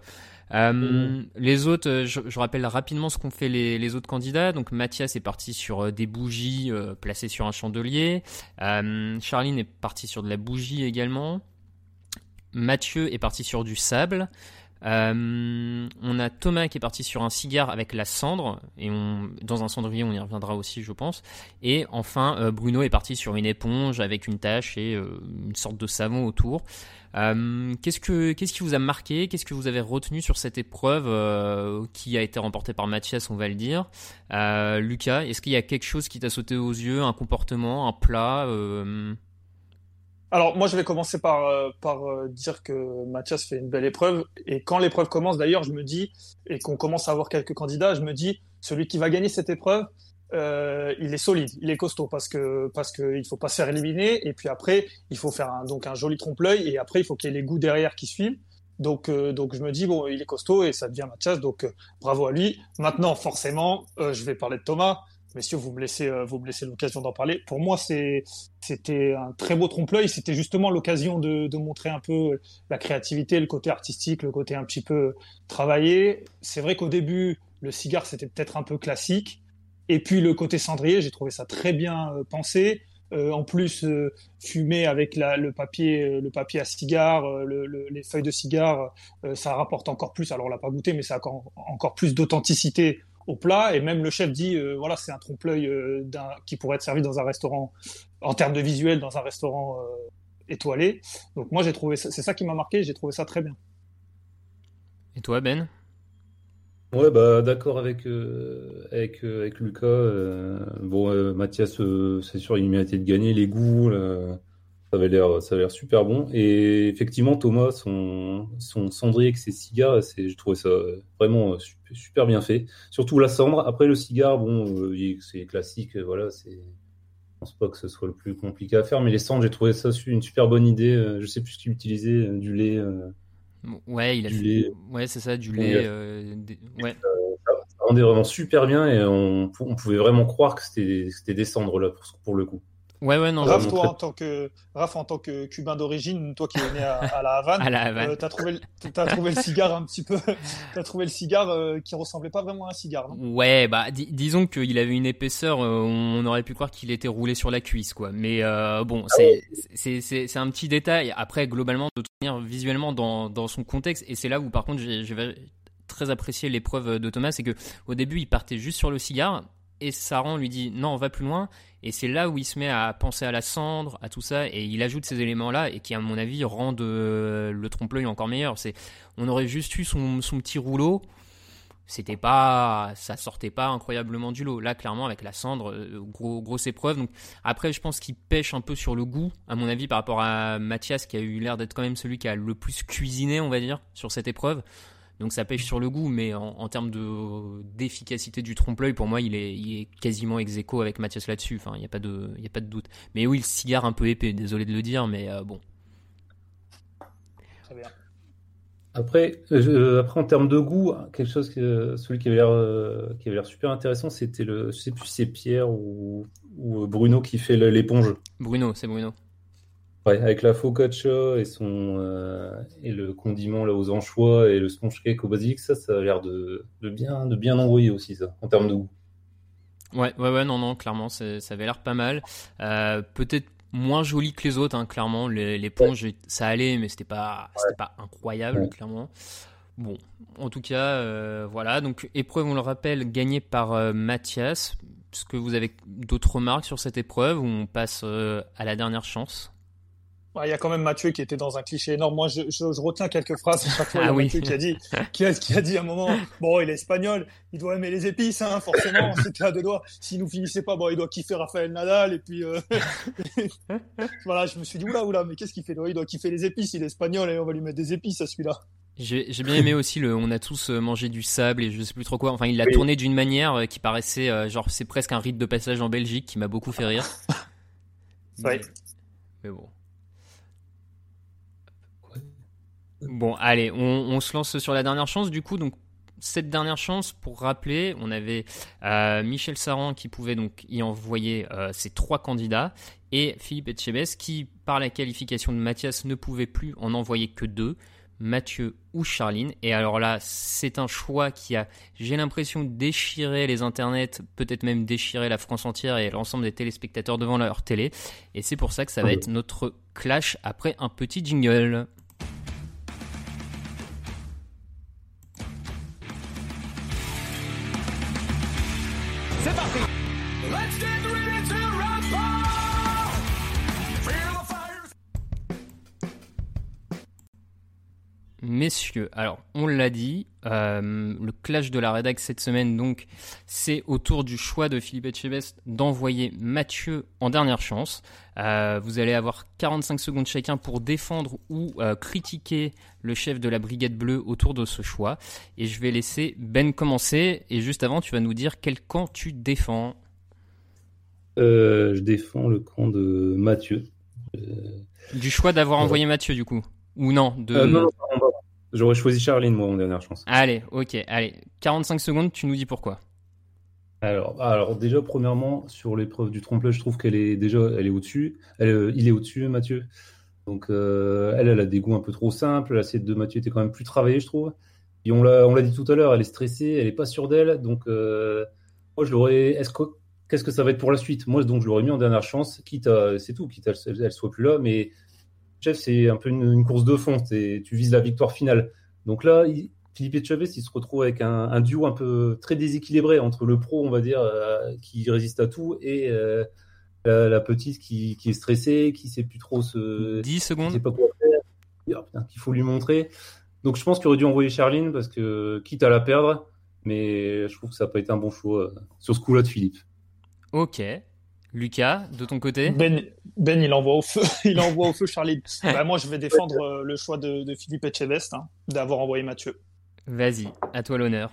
Euh, Les autres, je, je rappelle rapidement ce qu'ont fait les, les autres candidats. Donc, Mathias est parti sur des bougies placées sur un chandelier. Charline est parti sur de la bougie également. Mathieu est parti sur du sable. Euh, on a Thomas qui est parti sur un cigare avec la cendre et on, dans un cendrier on y reviendra aussi je pense. Et enfin euh, Bruno est parti sur une éponge avec une tache et euh, une sorte de savon autour. Euh, qu'est-ce que qu'est-ce qui vous a marqué? Qu'est-ce que vous avez retenu sur cette épreuve qui a été remportée par Mathias on va le dire? Lucas est-ce qu'il y a quelque chose qui t'a sauté aux yeux? Un comportement? Un plat? Alors, moi, je vais commencer par, euh, euh, dire que Mathias fait une belle épreuve. Et quand l'épreuve commence, d'ailleurs, je me dis, et qu'on commence à avoir quelques candidats, je me dis, celui qui va gagner cette épreuve, euh, il est solide, il est costaud, parce que parce faut pas se faire éliminer. Et puis après, il faut faire un, donc un joli trompe-l'œil. Et après, il faut qu'il y ait les goûts derrière qui suivent. Donc, donc je me dis, bon, il est costaud et ça devient Mathias. Donc, bravo à lui. Maintenant, forcément, je vais parler de Thomas. Messieurs, vous me laissez, euh, vous laissez l'occasion d'en parler. Pour moi, c'était un très beau trompe-l'œil. C'était justement l'occasion de, montrer un peu la créativité, le côté artistique, le côté un petit peu travaillé. C'est vrai qu'au début, le cigare, c'était peut-être un peu classique. Et puis le côté cendrier, j'ai trouvé ça très bien euh, pensé. Euh, en plus, fumé avec la, le papier, le papier à cigare, le- le- les feuilles de cigare, ça rapporte encore plus. Alors on l'a pas goûté, mais ça a encore plus d'authenticité au plat. Et même le chef dit, euh, voilà, c'est un trompe-l'œil euh, d'un- qui pourrait être servi dans un restaurant, en termes de visuel, dans un restaurant euh, étoilé. Donc moi, j'ai trouvé ça, c'est ça qui m'a marqué. J'ai trouvé ça très bien. et toi Ben? Ouais, bah d'accord avec, euh, avec, euh, avec Lucas. euh, bon, euh, Mathias, euh, c'est sûr, il méritait de gagner les goûts. là, ça avait l'air, ça avait l'air super bon. Et effectivement, Thomas, son, son cendrier avec ses cigares, c'est, j'ai trouvé ça vraiment super, super bien fait. Surtout la cendre. Après, le cigare, bon, euh, c'est classique, voilà, c'est. Je pense pas que ce soit le plus compliqué à faire, mais les cendres, j'ai trouvé ça une super bonne idée. euh, Je sais plus ce qu'il utilisait, euh, du lait. ouais il a Du fait- lait. ouais c'est ça du lait ouais. euh, des- ouais ça rendait vraiment super bien et on, on pouvait vraiment croire que c'était c'était des cendres là pour, pour le coup. Ouais ouais non Raph, toi, en tant que, Raph, en tant que cubain d'origine, toi qui es né à, à la Havane, À la Havane. euh, t'as trouvé, le- t'as trouvé le cigare un petit peu, t'as trouvé le cigare euh, qui ressemblait pas vraiment à un cigare, non? Ouais, bah di- disons qu'il avait une épaisseur, euh, on aurait pu croire qu'il était roulé sur la cuisse, quoi. Mais bon, c'est c'est un petit détail. Après, globalement, de manière, visuellement dans dans son contexte, et c'est là où par contre j'ai j'ai très apprécié l'épreuve de Thomas, c'est que au début il partait juste sur le cigare. Et Saran lui dit non, on va plus loin. Et c'est là où il se met à penser à la cendre, à tout ça, et il ajoute ces éléments-là, et qui, à mon avis, rendent euh, le trompe-l'œil encore meilleur. C'est, on aurait juste eu son, son petit rouleau, c'était pas, ça sortait pas incroyablement du lot. Là, clairement, avec la cendre, euh, gros, grosse épreuve. Donc après, je pense qu'il pêche un peu sur le goût, à mon avis, par rapport à Mathias, qui a eu l'air d'être quand même celui qui a le plus cuisiné, on va dire, sur cette épreuve. Donc ça pêche sur le goût, mais en, termes de d'efficacité du trompe-l'œil, pour moi, il est, il est quasiment ex aequo avec Mathias là-dessus. Enfin, il n'y a pas de, il y a pas de doute. Mais oui, le cigare un peu épais. Désolé de le dire, mais euh, bon. Très bien. Après, euh, après, en termes de goût, quelque chose que celui qui avait l'air euh, qui avait l'air super intéressant, c'était le, je sais plus si c'est Pierre ou, ou Bruno qui fait l'éponge. Bruno, c'est Bruno. Ouais, avec la focaccia et son euh, et le condiment là aux anchois et le sponge cake au basilic, ça, ça a l'air de, de, bien de bien envoyer aussi ça en termes de goût. Ouais, ouais, ouais, non, non, clairement, ça avait l'air pas mal. Peut-être moins joli que les autres, hein, clairement. L'éponge, ça allait, mais c'était pas, c'était pas incroyable, clairement. Bon, en tout cas, euh, voilà. Donc, épreuve, on le rappelle, gagnée par euh, Mathias. Est-ce que vous avez d'autres remarques sur cette épreuve ou on passe euh, à la dernière chance? Il y a quand même Mathieu qui était dans un cliché énorme. Moi, je, je, retiens quelques phrases. Chaque fois, il y a ah Mathieu qui a dit, qui a, qui a, dit à un moment, bon, il est espagnol, il doit aimer les épices, hein, forcément. C'était à deux doigts. S'il nous finissait pas, bon, il doit kiffer Raphaël Nadal. Et puis, euh... voilà, je me suis dit, oula, oula, mais qu'est-ce qu'il fait Il doit kiffer les épices. Il est espagnol et on va lui mettre des épices à celui-là. J'ai bien aimé aussi le on a tous euh, mangé du sable et je sais plus trop quoi. Enfin, il l'a tourné d'une manière euh, qui paraissait euh, genre c'est presque un rite de passage en Belgique qui m'a beaucoup fait rire. Ouais. mais bon. Bon, allez, on, se lance sur la dernière chance. Du coup, donc cette dernière chance, pour rappeler, on avait euh, Michel Saran qui pouvait donc y envoyer euh, ses trois candidats et Philippe Etchebest qui, par la qualification de Mathias, ne pouvait plus en envoyer que deux. Mathieu ou Charline. Et alors là, c'est un choix qui a, j'ai l'impression, déchiré les internets, peut-être même déchiré la France entière et l'ensemble des téléspectateurs devant leur télé. Et c'est pour ça que ça va être notre clash après un petit jingle. Messieurs, alors on l'a dit, euh, le clash de la rédac cette semaine, donc c'est autour du choix de Philippe Etchebest d'envoyer Mathieu en dernière chance. Euh, vous allez avoir 45 secondes chacun pour défendre ou euh, critiquer le chef de la brigade bleue autour de ce choix. Et je vais laisser Ben commencer. Et juste avant, tu vas nous dire quel camp tu défends. je défends le camp de Mathieu. Du choix d'avoir envoyé Mathieu, du coup Ou non, de... non, J'aurais choisi Charline, moi, en dernière chance. Allez, ok, allez. 45 secondes, tu nous dis pourquoi. Alors, alors déjà, premièrement, sur l'épreuve du trompe je trouve qu'elle est déjà elle est au-dessus. Euh, il est au-dessus, Mathieu. Donc, euh, elle, elle a des goûts un peu trop simples. L'assiette de Mathieu était quand même plus travaillée, je trouve. Et on l'a, on l'a dit tout à l'heure, elle est stressée, elle est pas sûre d'elle. Donc, euh, moi, je l'aurais. Est-ce que, qu'est-ce que ça va être pour la suite? Moi, donc, je l'aurais mis en dernière chance, quitte à, c'est tout, quitte à elle, elle soit plus là. Mais chef, c'est un peu une, course de fond. Tu vises la victoire finale. Donc là, Philippe Chavez, il se retrouve avec un, duo un peu très déséquilibré entre le pro, on va dire, euh, qui résiste à tout, et euh, la, petite qui, est stressée, qui sait plus trop se. 10 secondes. Sait pas quoi faire. Oh, qu'il faut lui montrer. Donc je pense qu'il aurait dû envoyer Charline parce que quitte à la perdre, mais je trouve que ça n'a pas été un bon choix euh, sur ce coup-là de Philippe. Ok. Lucas, de ton côté Ben, ben il envoie au feu, il envoie au feu Charlie. Bah, moi, je vais défendre euh, le choix de, Philippe Etchebest hein, d'avoir envoyé Mathieu. Vas-y, à toi l'honneur.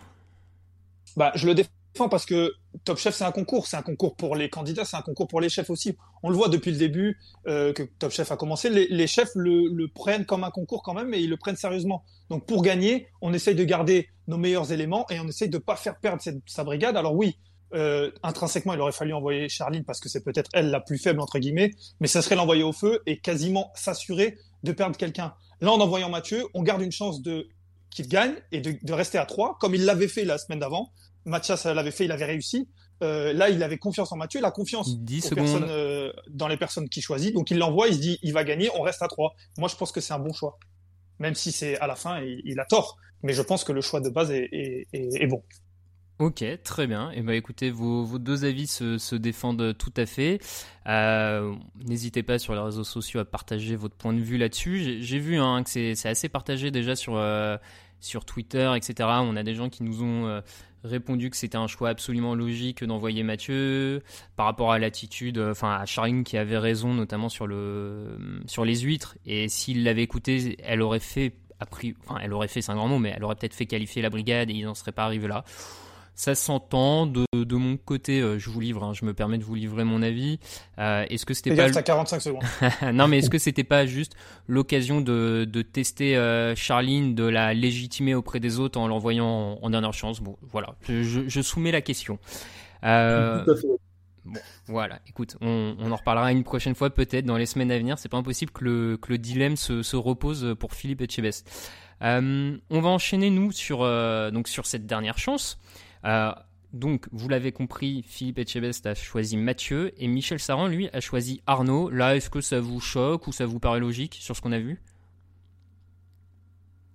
Bah, je le défends parce que Top Chef, c'est un concours. C'est un concours pour les candidats, c'est un concours pour les chefs aussi. On le voit depuis le début euh, que Top Chef a commencé. Les, chefs le, prennent comme un concours quand même, mais ils le prennent sérieusement. Donc, pour gagner, on essaye de garder nos meilleurs éléments et on essaye de ne pas faire perdre sa brigade. Alors oui, euh, intrinsèquement, il aurait fallu envoyer Charline parce que c'est peut-être elle la plus faible entre guillemets, mais ça serait l'envoyer au feu et quasiment s'assurer de perdre quelqu'un. Là, en envoyant Mathieu, on garde une chance de qu'il gagne et de, rester à 3, comme il l'avait fait la semaine d'avant. Mathias l'avait fait, il avait réussi. Euh, là, il avait confiance en Mathieu, il a confiance euh, dans les personnes qu'il choisit. Donc, il l'envoie, il se dit, il va gagner, on reste à 3. Moi, je pense que c'est un bon choix. Même si c'est à la fin, il, a tort. Mais je pense que le choix de base est bon. Ok, très bien. Et eh ben écoutez, vos, deux avis se, défendent tout à fait. Euh, N'hésitez pas sur les réseaux sociaux à partager votre point de vue là-dessus. J'ai vu hein, que c'est assez partagé déjà sur, euh, Twitter, etc. On a des gens qui nous ont répondu que c'était un choix absolument logique d'envoyer Mathieu par rapport à l'attitude, enfin à Charline qui avait raison notamment sur le sur les huîtres et s'il l'avait écouté, elle aurait fait enfin elle aurait fait c'est un grand mot, mais elle aurait peut-être fait qualifier la brigade et ils n'en seraient pas arrivés là ça s'entend de, de, mon côté. Euh, je vous livre, hein, je me permets de vous livrer mon avis. Euh, est-ce que c'était pas 45 secondes. non, mais est-ce que c'était pas juste l'occasion de, de tester euh, Charline, de la légitimer auprès des autres en l'envoyant en, dernière chance? Bon, voilà, je, je, soumets la question. Euh, Bon, voilà. Écoute, on, on, en reparlera une prochaine fois peut-être dans les semaines à venir. C'est pas impossible que le, que le dilemme se, se repose pour Philippe Etchebest. Euh, on va enchaîner nous sur donc sur cette dernière chance. Euh, donc, vous l'avez compris, Philippe Etchebest a choisi Mathieu et Michel Saran, lui, a choisi Arnaud. Là, est-ce que ça vous choque ou ça vous paraît logique sur ce qu'on a vu?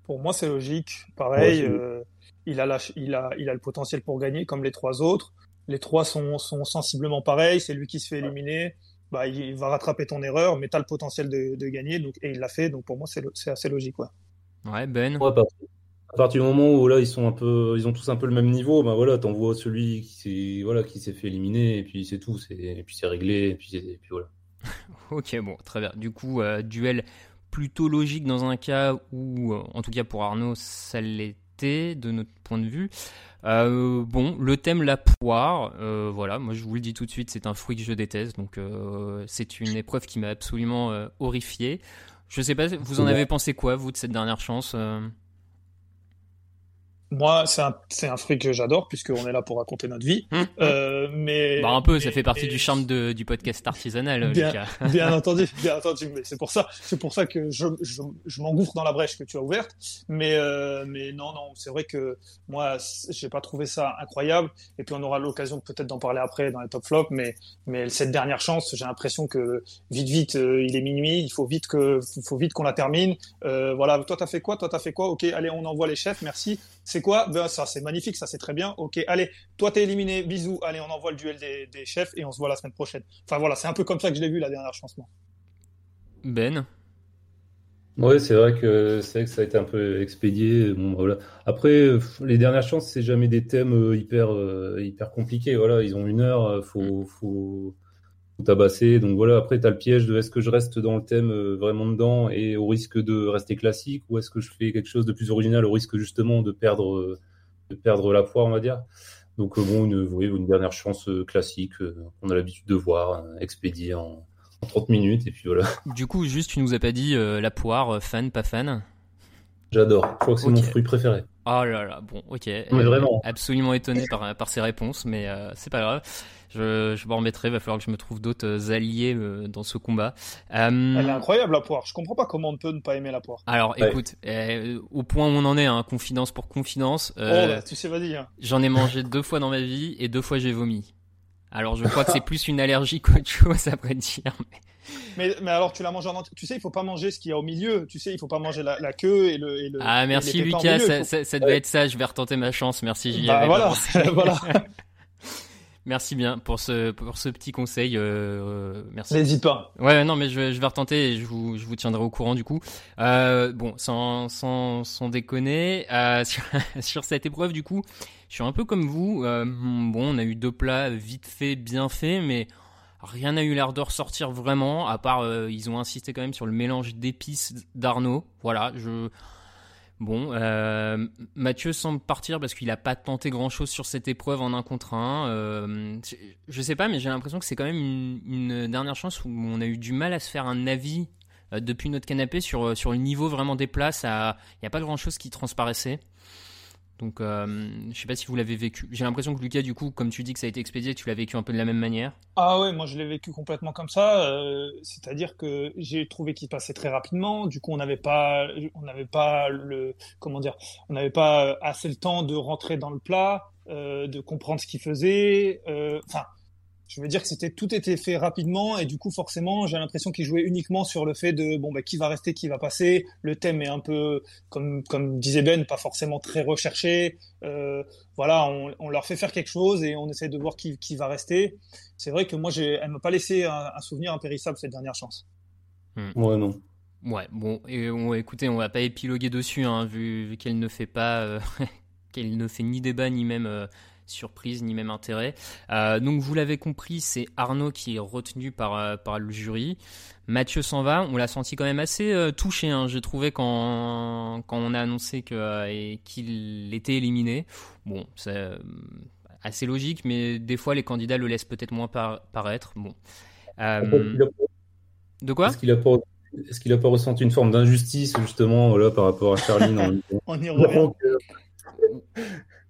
Pour moi, c'est logique. Pareil, euh, il, a il, a, il a le potentiel pour gagner comme les trois autres. Les trois sont, sont sensiblement pareils. C'est lui qui se fait éliminer. Bah, il va rattraper ton erreur, mais tu as le potentiel de, de gagner. Donc, et il l'a fait. Donc, pour moi, c'est assez logique. Ouais, ouais Ben? À partir du moment où là ils sont un peu, ils ont tous un peu le même niveau, ben voilà, t'envoies celui qui s'est, voilà, qui s'est fait éliminer et puis c'est tout, c'est, et puis c'est réglé et puis, et puis voilà. ok, bon, très bien. Du coup, euh, duel plutôt logique dans un cas où, euh, en tout cas pour Arnaud, ça l'était de notre point de vue. Euh, bon, le thème la poire, voilà, moi je vous le dis tout de suite, c'est un fruit que je déteste, donc c'est une épreuve qui m'a absolument horrifié. Je sais pas, vous en avez pensé quoi, vous, de cette dernière chance moi, c'est un, c'est un fruit que j'adore puisqu'on est là pour raconter notre vie. Hum, hum. Euh, mais bah un peu, ça fait partie du charme de, du podcast artisanal. Bien, Lucas. bien entendu, bien entendu. Mais c'est pour ça, c'est pour ça que je, je, je m'engouffre dans la brèche que tu as ouverte. Mais euh, mais non, non, c'est vrai que moi, j'ai pas trouvé ça incroyable. Et puis on aura l'occasion peut-être d'en parler après dans les top flops. Mais mais cette dernière chance, j'ai l'impression que vite vite, euh, il est minuit. Il faut vite que, faut vite qu'on la termine. Euh, voilà. Toi, t'as fait quoi? Toi, t'as fait quoi? Ok, allez, on envoie les chefs. Merci. C'est quoi? Ben, Ça, c'est magnifique, ça, c'est très bien. Ok, allez, toi, t'es éliminé, bisous. Allez, on envoie le duel des, chefs et on se voit la semaine prochaine. Enfin voilà, c'est un peu comme ça que je l'ai vu la dernière chance. Ben? Ouais, c'est vrai que c'est que ça a été un peu expédié. Bon, voilà. Après, les dernières chances, c'est jamais des thèmes euh, hyper euh, hyper compliqués. Voilà, ils ont une heure, euh, faut tabasser. Donc voilà, après, tu as le piège de est-ce que je reste dans le thème euh, vraiment dedans et au risque de rester classique ou est-ce que je fais quelque chose de plus original au risque justement de perdre, euh, de perdre la poire, on va dire. Donc euh, bon, une, une dernière chance classique qu'on a l'habitude de voir, expédier en, 30 minutes et puis voilà. Du coup, juste, tu nous as pas dit la poire, fan, pas fan? J'adore, je crois que c'est mon fruit préféré. Oh là là, bon, ok. Mais vraiment. Absolument étonné par, par ces réponses, mais c'est pas grave. Je, je m'en remettrai, il va falloir que je me trouve d'autres euh, alliés euh, dans ce combat. Euh, Elle est incroyable la poire, je comprends pas comment on peut ne pas aimer la poire. Alors écoute, au point où on en est, hein, confidence pour confidence. oh, bah, tu sais, vas-y. Hein. J'en ai mangé deux fois dans ma vie et deux fois j'ai vomi. Alors je crois que c'est plus une allergie qu'autre chose après dire. Mais... Mais, alors tu la manges en entier. Tu sais, il faut pas manger ce qu'il y a au milieu. Tu sais, il faut pas manger la, la queue et le. Et le ah merci Lucas, ça, ça, ça, devait être ça. Je vais retenter ma chance. Merci. J'y bah, voilà, voilà. Merci bien pour ce, pour ce petit conseil. Euh, euh merci. N'hésite pas. Ouais, non, mais je, vais, je vais retenter et je vous, je vous tiendrai au courant du coup. Euh, bon, sans, sans, sans déconner, euh, sur, sur, cette épreuve du coup, je suis un peu comme vous. Euh, bon, on a eu deux plats vite fait, bien fait, mais rien n'a eu l'air de ressortir vraiment, à part euh, ils ont insisté quand même sur le mélange d'épices d'Arnaud. Voilà, je Bon, euh, Mathieu semble partir parce qu'il n'a pas tenté grand-chose sur cette épreuve en un contre un. Euh, je sais pas, mais j'ai l'impression que c'est quand même une, dernière chance où on a eu du mal à se faire un avis euh, depuis notre canapé sur, sur le niveau vraiment des places. Il n'y a pas grand-chose qui transparaissait. Donc, euh, je sais pas si vous l'avez vécu. J'ai l'impression que Lucas, du coup, comme tu dis que ça a été expédié, tu l'as vécu un peu de la même manière. Ah ouais, moi je l'ai vécu complètement comme ça. Euh, c'est-à-dire que j'ai trouvé qu'il passait très rapidement. Du coup, on n'avait pas, on n'avait pas le, comment dire, on n'avait pas assez le temps de rentrer dans le plat, euh, de comprendre ce qu'il faisait. Euh, enfin, je veux dire que c'était tout était fait rapidement et du coup forcément j'ai l'impression qu'ils jouaient uniquement sur le fait de bon bah qui va rester qui va passer. Le thème est un peu comme comme disait Ben pas forcément très recherché. Euh, voilà on, on, leur fait faire quelque chose et on essaie de voir qui, qui va rester. C'est vrai que moi j'ai elle m'a pas laissé un, souvenir impérissable cette dernière chance. Hmm. ouais non. Ouais, bon, et on, écoutez, on va pas épiloguer dessus, hein, vu, vu qu'elle ne fait pas, euh, qu'elle ne fait ni débat ni même euh, surprise ni même intérêt. Euh, donc vous l'avez compris, c'est Arnaud qui est retenu par par le jury. Mathieu s'en va, on l'a senti quand même assez touché. Hein, J'ai trouvé quand quand on a annoncé que qu'il était éliminé. Bon, c'est assez logique, mais des fois les candidats le laissent peut-être moins paraître. Bon. de quoi? Est-ce qu'il a pas est-ce qu'il a pas ressenti une forme d'injustice justement voilà, par rapport à Charline On y revient.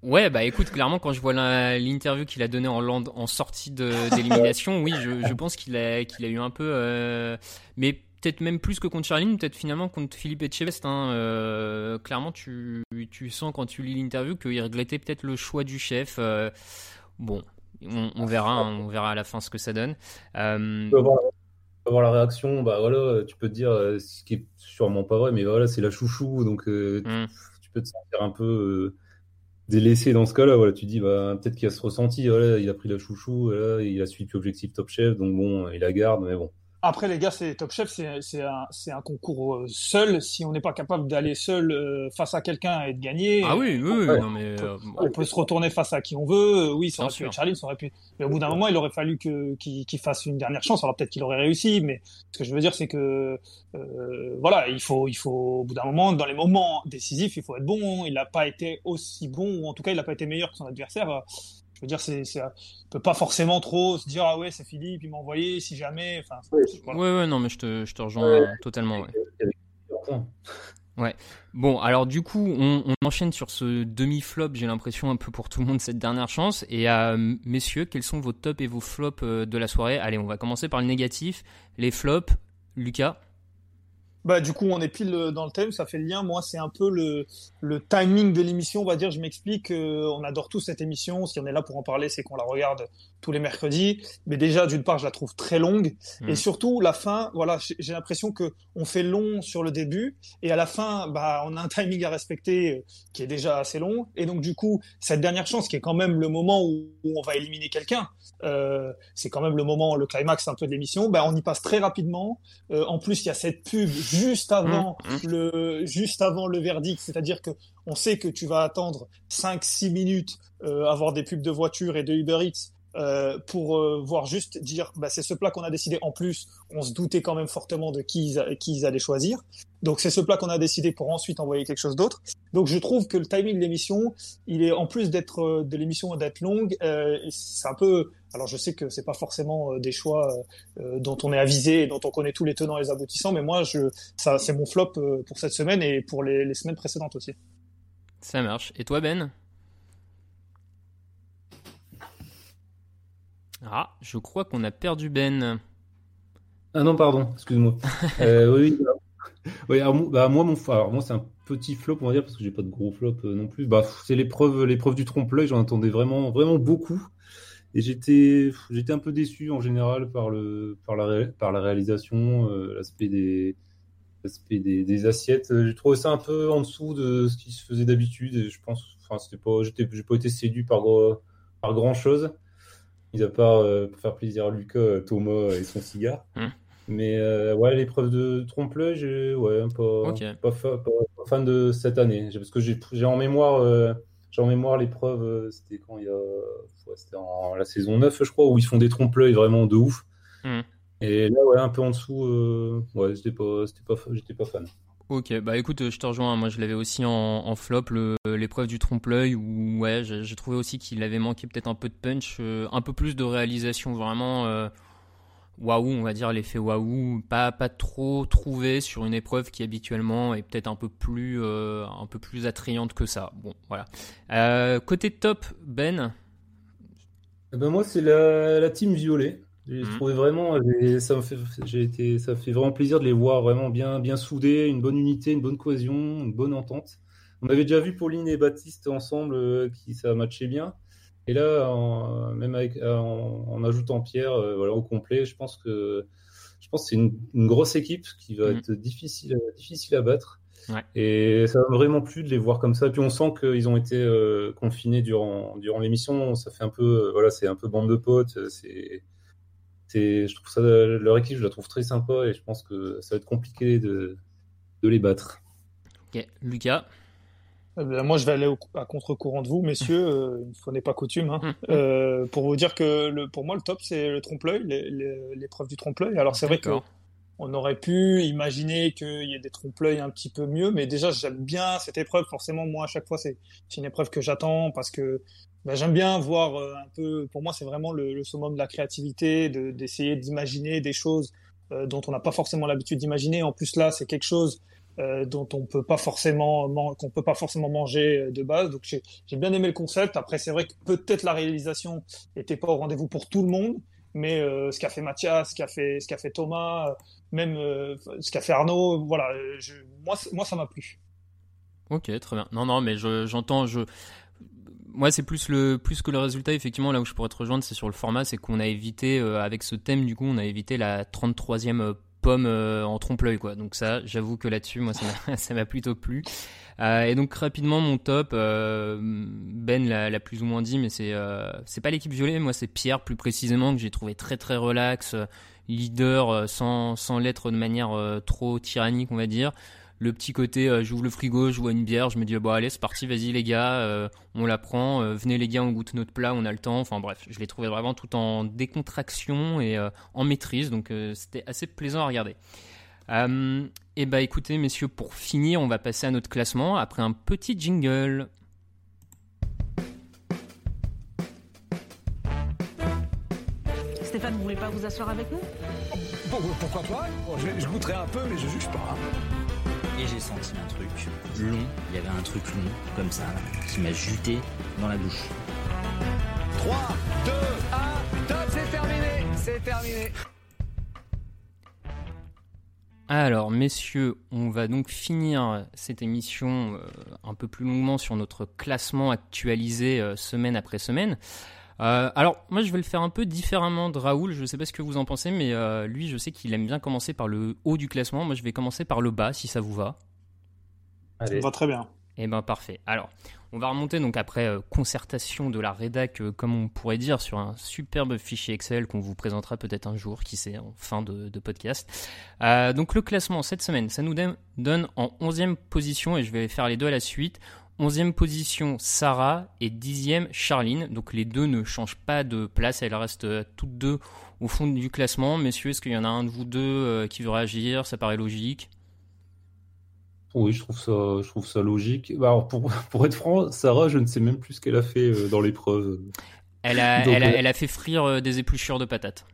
Ouais, bah écoute, clairement, quand je vois l'interview qu'il a donnée en, en sortie d'élimination, oui, je, pense qu'il a, qu'il a eu un peu. Euh, mais peut-être même plus que contre Charline, peut-être finalement contre Philippe Etchebest. Hein, euh, clairement, tu, tu sens quand tu lis l'interview qu'il regrettait peut-être le choix du chef. Euh, bon, on, verra, hein, on verra à la fin ce que ça donne avoir la réaction, bah voilà, tu peux te dire ce qui est sûrement pas vrai, mais voilà, c'est la chouchou, donc mm. tu, peux te sentir un peu délaissé dans ce cas-là. Voilà, tu dis, bah peut-être qu'il a ce ressenti, voilà, il a pris la chouchou, voilà, il a suivi objectif Top Chef, donc bon, il la garde, mais bon. Après, les gars, c'est Top Chef, c'est un, un, concours euh, seul. Si on n'est pas capable d'aller seul euh, face à quelqu'un et de gagner, ah oui, oui, non, mais, on, peut, se retourner face à qui on veut. Oui, ça aurait pu être Charlie, ça aurait pu. Mais au bout d'un moment, il aurait fallu qu'il fasse une dernière chance. Alors peut-être qu'il aurait réussi, mais ce que je veux dire, c'est que euh, voilà, il faut, il faut au bout d'un moment, dans les moments décisifs, il faut être bon. Il n'a pas été aussi bon, ou en tout cas, il n'a pas été meilleur que son adversaire je veux dire, c'est, c'est, on peut pas forcément trop se dire ah ouais c'est Philippe, il m'a envoyé, si jamais. Enfin, ouais, ouais, non mais je te, je te rejoins totalement. Ouais. ouais. Bon, alors du coup, on, on enchaîne sur ce demi-flop, j'ai l'impression un peu pour tout le monde cette dernière chance. Et euh, messieurs, quels sont vos tops et vos flops euh, de la soirée? Allez, on va commencer par le négatif, les flops. Lucas? Bah, du coup, on est pile dans le thème, ça fait le lien. Moi, c'est un peu le, le timing de l'émission, on va dire. Je m'explique. Euh, on adore tous cette émission. Si on est là pour en parler, c'est qu'on la regarde tous les mercredis. Mais déjà, d'une part, je la trouve très longue. Et mm. surtout, la fin, voilà, j'ai l'impression que on fait long sur le début. Et à la fin, bah, on a un timing à respecter euh, qui est déjà assez long. Et donc, du coup, cette dernière chance, qui est quand même le moment où, on va éliminer quelqu'un, euh, c'est quand même le moment, le climax un peu de l'émission, bah, on y passe très rapidement. Euh, en plus, il y a cette pub juste avant mmh, mmh. le juste avant le verdict, c'est-à-dire que on sait que tu vas attendre 5-6 minutes euh, avoir des pubs de voitures et de Uber Eats euh, pour euh, voir juste dire bah, c'est ce plat qu'on a décidé. En plus, on se doutait quand même fortement de qui ils, allaient choisir. Donc c'est ce plat qu'on a décidé pour ensuite envoyer quelque chose d'autre. Donc je trouve que le timing de l'émission, il est en plus d'être euh, de l'émission d'être longue, c'est un peu. Alors je sais que c'est pas forcément des choix dont on est avisé et dont on connaît tous les tenants et les aboutissants, mais moi je ça c'est mon flop pour cette semaine et pour les semaines précédentes aussi. Ça marche. Et toi Ben? Ah, je crois qu'on a perdu Ben. Ah non, pardon, excuse-moi. euh, oui, oui alors, bah, moi, mon, alors, moi c'est un petit flop, on va dire, parce que j'ai pas de gros flop euh, non plus. Bah, c'est l'épreuve, l'épreuve du trompe-l'œil, j'en attendais vraiment, vraiment beaucoup. Et j'étais, j'étais un peu déçu en général par, le, par, la, par la réalisation, euh, l'aspect des, l'aspect des, des, assiettes. J'ai trouvé ça un peu en dessous de ce qui se faisait d'habitude. Et je pense, enfin, c'était pas, j'étais, j'ai pas été séduit par, par grand chose mis à part euh, pour faire plaisir à Lucas, euh, Thomas et son cigare. Hmm. Mais euh, ouais, l'épreuve de trompe-l'œil, ouais, pas, pas, fan de cette année. Parce que j'ai en mémoire, j'ai en mémoire l'épreuve, c'était quand il y a. c'était en la saison 9, je crois, où ils font des trompe-l'œil vraiment de ouf. Hmm. Et là, ouais, un peu en dessous, ouais, j'étais pas, pas, pas fan. Ok, bah écoute, je te rejoins. Moi, je l'avais aussi en, flop, l'épreuve du trompe-l'œil, où ouais, j'ai trouvé aussi qu'il avait manqué peut-être un peu de punch, euh, un peu plus de réalisation, vraiment euh, waouh, on va dire l'effet waouh, pas pas trop trouvé sur une épreuve qui habituellement est peut-être un peu plus euh, un peu plus attrayante que ça. Bon, voilà. côté top, Ben? Eh ben moi, c'est la, la team violet. J'ai mmh. trouvé vraiment, ça me fait, j'ai été, ça fait vraiment plaisir de les voir vraiment bien, bien soudés, une bonne unité, une bonne cohésion, une bonne entente. On avait déjà vu Pauline et Baptiste ensemble, euh, qui ça matchait bien. Et là, en, même avec, en, ajoutant Pierre, euh, voilà, au complet, je pense que, je pense c'est une, grosse équipe qui va mmh. être difficile, difficile à battre. Ouais. Et ça m'a vraiment plu de les voir comme ça. Puis on sent qu'ils ont été euh, confinés durant, durant l'émission. Ça fait un peu, voilà, c'est un peu bande de potes. C'est je trouve ça, leur équipe, je la trouve très sympa et je pense que ça va être compliqué de, de les battre. Ok, Lucas. Eh moi, je vais aller à contre-courant de vous, messieurs. Euh, une fois n'est pas coutume. Hein. Euh, pour vous dire que le, pour moi, le top, c'est le trompe-l'œil, l'épreuve du trompe-l'œil. Alors, c'est vrai que on aurait pu imaginer qu'il y ait des trompe-l'œil un petit peu mieux, mais déjà, j'aime bien cette épreuve. Forcément, moi, à chaque fois, c'est une épreuve que j'attends parce que ben, j'aime bien voir euh, un peu. Pour moi, c'est vraiment le, summum de la créativité, d'essayer d'imaginer des choses euh, dont on n'a pas forcément l'habitude d'imaginer. En plus, là, c'est quelque chose euh, dont on peut pas forcément qu'on peut pas forcément manger euh, de base. Donc j'ai bien aimé le concept. Après c'est vrai que peut-être la réalisation était pas au rendez-vous pour tout le monde, mais ce qu'a fait Mathias, ce qu'a fait ce fait Thomas, même ce qu'a fait Arnaud, voilà, je, moi moi ça m'a plu. Ok, très bien. Non non, mais j'entends je, moi, c'est plus le plus que le résultat. Effectivement, là où je pourrais te rejoindre, c'est sur le format, c'est qu'on a évité avec ce thème. Du coup, on a évité la 33e pomme euh, en trompe-l'œil quoi. Donc ça, j'avoue que là-dessus, moi, ça m'a plutôt plu. Euh, et donc rapidement, mon top, euh, Ben l'a plus ou moins dit, mais c'est pas l'équipe violet, moi c'est Pierre plus précisément que j'ai trouvé très très relax, leader sans l'être de manière trop tyrannique, on va dire le petit côté euh, j'ouvre le frigo, je vois une bière, je me dis bon allez c'est parti, vas-y les gars, euh, on la prend, euh, venez les gars on goûte notre plat, on a le temps, enfin bref, je l'ai trouvé vraiment tout en décontraction et en maîtrise, donc c'était assez plaisant à regarder. et bah écoutez messieurs, pour finir on va passer à notre classement après un petit jingle. Stéphane, vous voulez pas vous asseoir avec nous? Pourquoi pas? Je, je, goûterai un peu, mais je juge pas. Hein et j'ai senti un truc long. Il y avait un truc long, comme ça, qui m'a juté dans la bouche. 3, 2, 1, top, c'est terminé C'est terminé alors, messieurs, on va donc finir cette émission euh, un peu plus longuement sur notre classement actualisé euh, semaine après semaine. Euh, alors, moi, je vais le faire un peu différemment de Raoul. Je ne sais pas ce que vous en pensez, mais euh, lui, je sais qu'il aime bien commencer par le haut du classement. Moi, je vais commencer par le bas, si ça vous va. Ça va très bien. Eh ben parfait. Alors, on va remonter donc après euh, concertation de la rédac, comme on pourrait dire, sur un superbe fichier Excel qu'on vous présentera peut-être un jour, qui sait, en fin de, de podcast. donc le classement cette semaine, ça nous donne en 11e position, et je vais faire les deux à la suite. 11e position Sarah et 10e Charline. Donc les deux ne changent pas de place, elles restent euh, toutes deux au fond du classement. Messieurs, est-ce qu'il y en a un de vous deux euh, qui veut réagir? Ça paraît logique oui, je trouve ça, je trouve ça logique. Bah, alors pour, pour, être franc, Sarah, je ne sais même plus ce qu'elle a fait euh, dans l'épreuve. Elle a, elle, a, elle a, fait frire des épluchures de patates.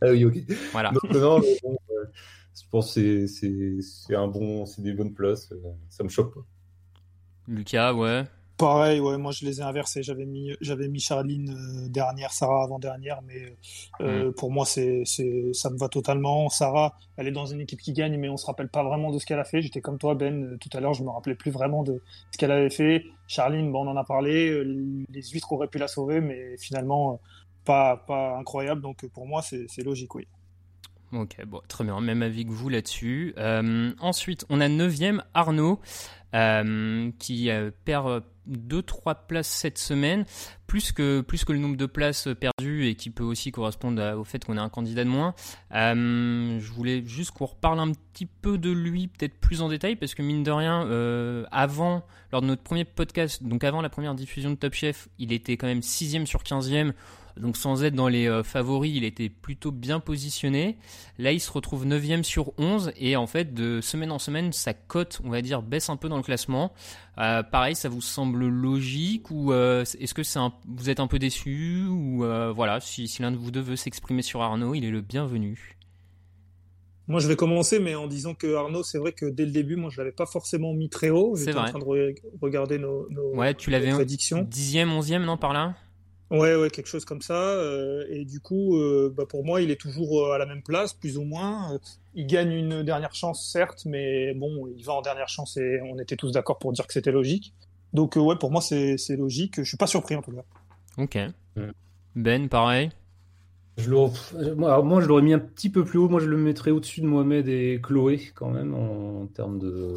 Ah oui, ok. Voilà. non, je pense que c'est un bon, c'est des bonnes places. Ça me choque pas. Lucas, ouais. Pareil, ouais, moi je les ai inversés. J'avais mis, j'avais mis Charline euh, dernière, Sarah avant-dernière, mais euh, mm. pour moi, c'est, c'est, ça me va totalement. Sarah, elle est dans une équipe qui gagne, mais on se rappelle pas vraiment de ce qu'elle a fait. J'étais comme toi, Ben, euh, tout à l'heure, je me rappelais plus vraiment de ce qu'elle avait fait. Charline, bon, on en a parlé. Les huîtres auraient pu la sauver, mais finalement, pas, pas incroyable. Donc pour moi, c'est, c'est logique, oui. Ok, bon, très bien, même avis que vous là-dessus. ensuite, on a 9 Arnaud. Euh, qui euh, perd 2-3 places cette semaine, plus que, plus que le nombre de places perdues et qui peut aussi correspondre au fait qu'on a un candidat de moins. Euh, je voulais juste qu'on reparle un petit peu de lui, peut-être plus en détail, parce que mine de rien, avant, lors de notre premier podcast, donc avant la première diffusion de Top Chef, il était quand même 6ème sur 15ème. Donc sans être dans les euh, favoris, il était plutôt bien positionné. Là, il se retrouve 9 sur 11 et en fait, de semaine en semaine, sa cote, on va dire, baisse un peu dans le classement. Euh, pareil, ça vous semble logique ou euh, est-ce que c'est vous êtes un peu déçu ou voilà, si, si l'un de vous deux veut s'exprimer sur Arnaud, il est le bienvenu. Moi, je vais commencer, mais en disant que Arnaud, c'est vrai que dès le début, moi, je l'avais pas forcément mis très haut. J'étais en train de regarder nos, nos, ouais, tu l'avais prédictions. Dixième, onzième, non, par là? Ouais, ouais, quelque chose comme ça. Euh, et du coup, euh, bah pour moi, il est toujours euh, à la même place, plus ou moins. Il gagne une dernière chance, certes, mais bon, il va en dernière chance et on était tous d'accord pour dire que c'était logique. Donc, ouais, pour moi, c'est logique. Je suis pas surpris en tout cas. Ok. Ben, pareil. Je moi, moi, je l'aurais mis un petit peu plus haut. Moi, je le mettrais au-dessus de Mohamed et Chloé, quand même, en termes de,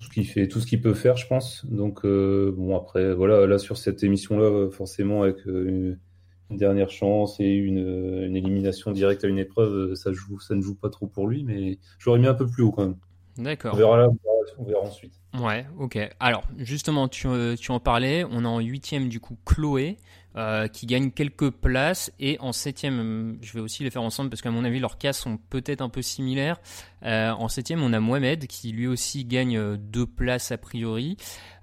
ce qu'il fait, tout ce qu'il peut faire, je pense. Donc euh, bon après, voilà, là sur cette émission-là, forcément avec euh, une dernière chance et une, une, élimination directe à une épreuve, ça, joue, ça ne joue pas trop pour lui, mais j'aurais mis un peu plus haut quand même. D'accord. On verra là, on verra ensuite. Ouais, ok. Alors, justement, tu, tu en parlais, on est en huitième du coup Chloé, euh, qui gagne quelques places, et en septième, je vais aussi les faire ensemble parce qu'à mon avis leurs cas sont peut-être un peu similaires. Euh, en septième, on a Mohamed qui lui aussi gagne euh, deux places a priori.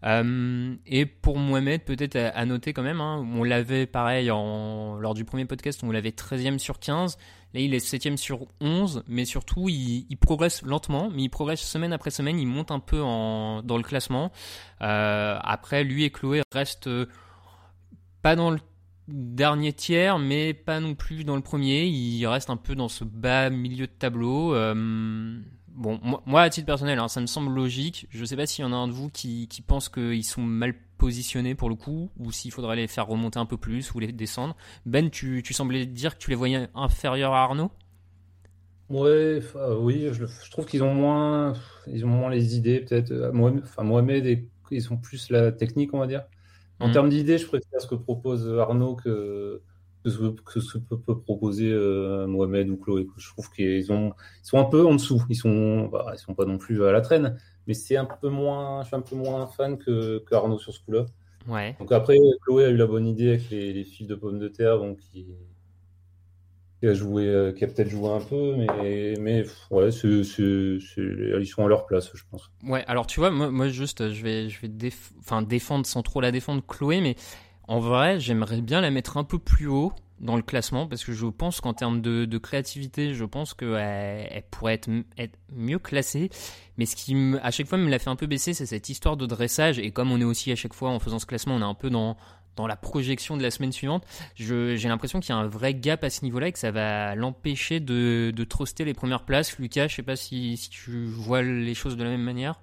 Euh, et pour Mohamed, peut-être à, noter quand même, hein, on l'avait pareil en, lors du premier podcast, on l'avait 13e sur 15. Là, il est 7 sur 11, mais surtout, il, progresse lentement, mais il progresse semaine après semaine, il monte un peu dans le classement. Après, lui et Chloé restent pas dans le dernier tiers, mais pas non plus dans le premier. Il reste un peu dans ce bas milieu de tableau. Euh, bon, moi, à titre personnel, hein, ça me semble logique. Je sais pas s'il y en a un de vous qui, pense qu'ils sont mal positionnés pour le coup, ou s'il faudrait les faire remonter un peu plus ou les descendre. Ben, tu, semblais dire que tu les voyais inférieurs à Arnaud? Ouais, oui, je, trouve qu'ils ont moins, ils les idées peut-être. Euh, Mohamed, enfin Mohamed, ils ont plus la technique, on va dire. En mmh. termes d'idées, je préfère ce que propose Arnaud que, que ce que, ce peut, proposer euh, Mohamed ou Chloé. Je trouve qu'ils ont, ils sont un peu en dessous. Ils sont, bah, ils sont pas non plus à la traîne, mais c'est un peu moins, je suis un peu moins fan que, que Arnaud sur ce coup-là. Ouais. Donc après, Chloé a eu la bonne idée avec les, les fils de pommes de terre, donc qui, qui a joué, euh, qui a peut-être joué un peu, mais, mais ouais, ils sont à leur place, je pense. Ouais, alors tu vois, moi, juste, je vais, je vais défendre sans trop la défendre Chloé, mais en vrai, j'aimerais bien la mettre un peu plus haut dans le classement parce que je pense qu'en termes de, créativité, je pense qu'elle elle pourrait être, être, mieux classée. Mais ce qui, à chaque fois, me l'a fait un peu baisser, c'est cette histoire de dressage. Et comme on est aussi à chaque fois en faisant ce classement, on est un peu dans, dans la projection de la semaine suivante, j'ai l'impression qu'il y a un vrai gap à ce niveau-là et que ça va l'empêcher de, de truster les premières places. Lucas, je sais pas si, tu vois les choses de la même manière.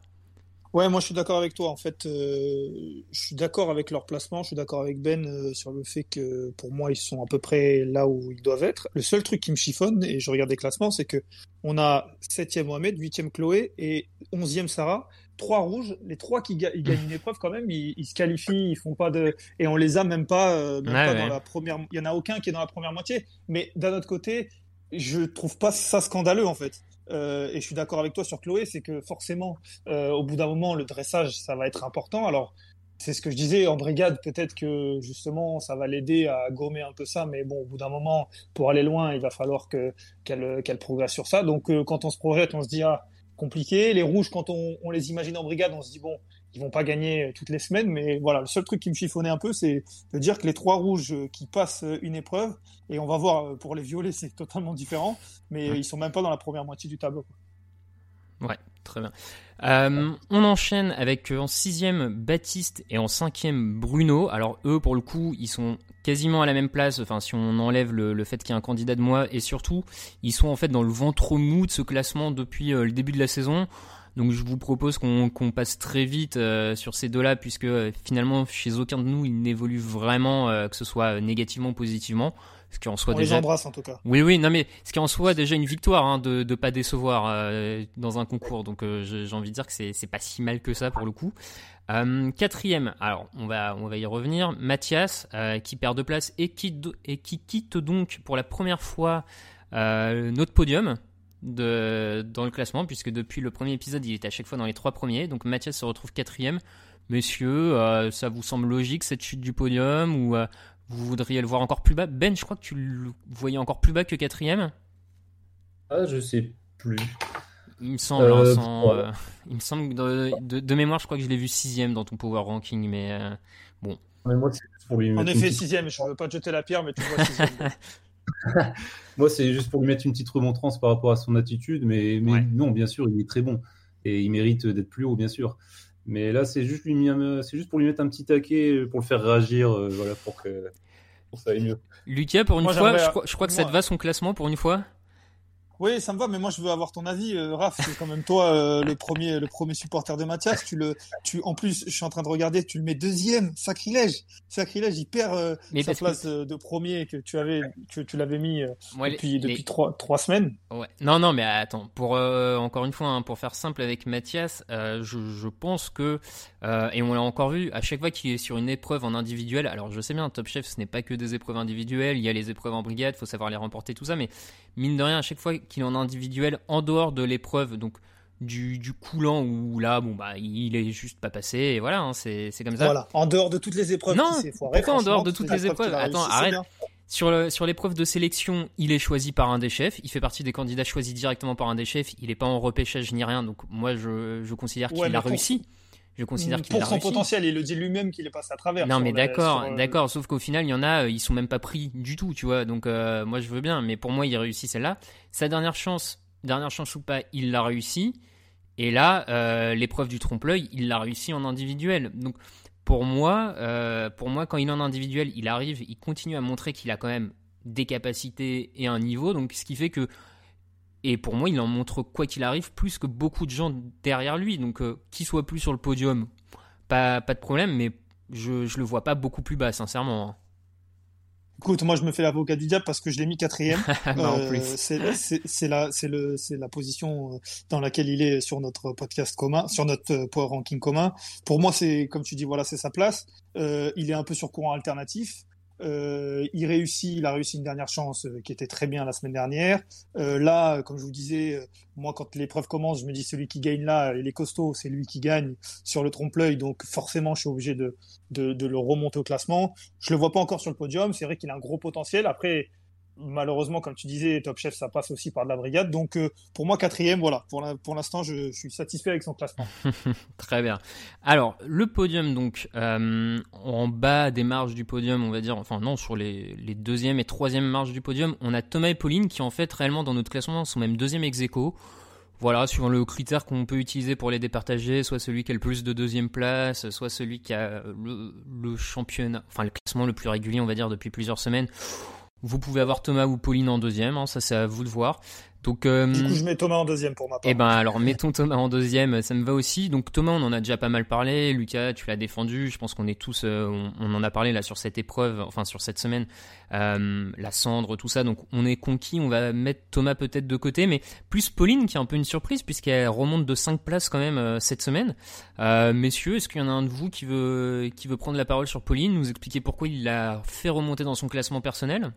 Ouais, moi je suis d'accord avec toi. En fait, euh, je suis d'accord avec leur placement. Je suis d'accord avec Ben euh, sur le fait que pour moi ils sont à peu près là où ils doivent être. Le seul truc qui me chiffonne, et je regarde les classements, c'est que on a 7e Mohamed, 8e Chloé et 11e Sarah. Trois rouges, les trois qui gagnent une épreuve quand même, ils, se qualifient, ils font pas de. Et on les a même pas, euh, même pas dans la première. Il y en a aucun qui est dans la première moitié. Mais d'un autre côté, je trouve pas ça scandaleux en fait. Euh, et je suis d'accord avec toi sur Chloé, c'est que forcément, euh, au bout d'un moment, le dressage, ça va être important. Alors, c'est ce que je disais en brigade, peut-être que justement, ça va l'aider à gommer un peu ça, mais bon, au bout d'un moment, pour aller loin, il va falloir que qu'elle progresse sur ça. Donc, euh, quand on se projette, on se dit ah compliqué. Les rouges, quand on, on les imagine en brigade, on se dit bon, ils vont pas gagner euh, toutes les semaines, mais voilà, le seul truc qui me chiffonnait un peu, c'est de dire que les trois rouges euh, qui passent euh, une épreuve, et on va voir pour les violets, c'est totalement différent, mais ils sont même pas dans la première moitié du tableau. Ouais, très bien. on enchaîne avec en sixième Baptiste et en cinquième Bruno. Alors eux, pour le coup, ils sont quasiment à la même place. Enfin, si on enlève le, fait qu'il y a un candidat de moi, et surtout, ils sont en fait dans le ventre mou de ce classement depuis le début de la saison. Donc je vous propose qu'on passe très vite euh, sur ces deux-là, puisque euh, finalement chez aucun de nous il n'évolue vraiment, euh, que ce soit négativement ou positivement. Ce qui en soit On déjà... les embrasse en tout cas. Oui, oui, non mais ce qui en soit déjà une victoire hein, de ne pas décevoir dans un concours. Donc j'ai envie de dire que c'est pas si mal que ça pour le coup. quatrième, alors on va, on va y revenir. Mathias qui perd deux places et qui, et qui quitte donc pour la première fois notre podium de, dans le classement, puisque depuis le premier épisode, il est à chaque fois dans les trois premiers. Donc Mathias se retrouve quatrième. Messieurs, euh, ça vous semble logique cette chute du podium ou euh, vous voudriez le voir encore plus bas Ben, je crois que tu le voyais encore plus bas que quatrième. Ah, je sais plus. Il me semble, hein, euh, il me semble de, de, mémoire, je crois que je l'ai vu sixième dans ton power ranking, mais bon. moi, pour lui en effet, sixième. Je ne veux pas te jeter la pierre, mais tu vois sixième. Moi, c'est juste pour lui mettre une petite remontrance par rapport à son attitude, mais, mais non, bien sûr, il est très bon et il mérite d'être plus haut, bien sûr. Mais là, c'est juste, lui, c'est juste pour lui mettre un petit taquet, pour le faire réagir, euh, voilà, pour que, pour ça aille mieux. Lucas, pour une fois, je crois, que ça te va son classement pour une fois? Oui, ça me va, mais moi je veux avoir ton avis, euh, Raph. C'est quand même toi euh, le premier, le premier supporter de Mathias. Tu le, tu, en plus, je suis en train de regarder, tu le mets deuxième, sacrilège, sacrilège. Il perd euh, Mais sa que- place euh, de premier que tu avais, que tu l'avais mis les- depuis, trois, trois semaines. Ouais. Non, non, mais attends, pour encore une fois, hein, pour faire simple avec Mathias, je, je pense que, euh, et on l'a encore vu, à chaque fois qu'il est sur une épreuve en individuel, alors je sais bien, Top Chef, ce n'est pas que des épreuves individuelles, il y a les épreuves en brigade, faut savoir les remporter, tout ça, mais mine de rien, à chaque fois qu'il est en individuel, en dehors de l'épreuve, donc du, du coulant où là, bon, bah, il est juste pas passé, et voilà, hein, c'est c'est comme ça. Voilà. En dehors de toutes les épreuves. Non, qui s'est foiré, pourquoi en dehors de toutes les épreuves Attends, arrête. bien. Sur, le- sur l'épreuve de sélection, il est choisi par un des chefs. Il fait partie des candidats choisis directement par un des chefs. Il n'est pas en repêchage ni rien. Donc moi, je, je considère qu'il a pour- réussi. Je considère qu'il Pour a son réussi. potentiel, il le dit lui-même qu'il est passé à travers. Non mais d'accord, sur, euh, d'accord. Sauf qu'au final, il y en a, euh, ils sont même pas pris du tout, tu vois. Donc euh, moi, je veux bien. Mais pour moi, il réussit celle-là. Sa dernière chance, dernière chance ou pas, il l'a réussi. Et là, euh, l'épreuve du trompe-l'œil, il l'a réussi en individuel. Donc pour moi, euh, pour moi, quand il est en individuel, il arrive, il continue à montrer qu'il a quand même des capacités et un niveau. Donc ce qui fait que et pour moi, il en montre quoi qu'il arrive plus que beaucoup de gens derrière lui. Donc euh, qu'il soit plus sur le podium, pas, pas de problème, mais je, je le vois pas beaucoup plus bas, sincèrement. hein. Écoute, moi je me fais l'avocat du diable parce que je l'ai mis quatrième. Euh, c'est la, la position euh, dans laquelle il est sur notre podcast commun, sur notre euh, power ranking commun. Pour moi, c'est comme tu dis, voilà, c'est sa place. Euh, il est un peu sur courant alternatif. Euh, il réussit, il a réussi une dernière chance euh, qui était très bien la semaine dernière. Euh, là, comme je vous disais, moi quand l'épreuve commence, je me dis celui qui gagne là, il est costaud, c'est lui qui gagne sur le trompe-l'œil, donc forcément je suis obligé de, de, de le remonter au classement. Je le vois pas encore sur le podium, c'est vrai qu'il a un gros potentiel. Après, malheureusement, comme tu disais, Top Chef, ça passe aussi par de la brigade. Donc euh, pour moi, quatrième, voilà. Pour l'instant, je, suis satisfait avec son classement. Très bien. Alors, le podium, donc, euh, en bas des marges du podium, on va dire, enfin non, sur les, les deuxième et troisième marges du podium, on a Thomas et Pauline qui, en fait, réellement, dans notre classement, sont même deuxième ex. Voilà, suivant le critère qu'on peut utiliser pour les départager, soit celui qui a le plus de deuxième place, soit celui qui a le championnat, enfin le classement le plus régulier, on va dire, depuis plusieurs semaines. Vous pouvez avoir Thomas ou Pauline en deuxième, hein, ça c'est à vous de voir. Donc, euh, Du coup, je mets Thomas en deuxième pour ma part. eh ben alors mettons Thomas en deuxième, ça me va aussi. Donc Thomas, on en a déjà pas mal parlé. Lucas, tu l'as défendu. Je pense qu'on est tous, euh, on, on en a parlé là sur cette épreuve, enfin sur cette semaine, euh, la cendre, tout ça. Donc on est conquis. On va mettre Thomas peut-être de côté, mais plus Pauline qui est un peu une surprise puisqu'elle remonte de 5 places quand même cette semaine. Messieurs, est-ce qu'il y en a un de vous qui veut qui veut prendre la parole sur Pauline, nous expliquer pourquoi il l'a fait remonter dans son classement personnel?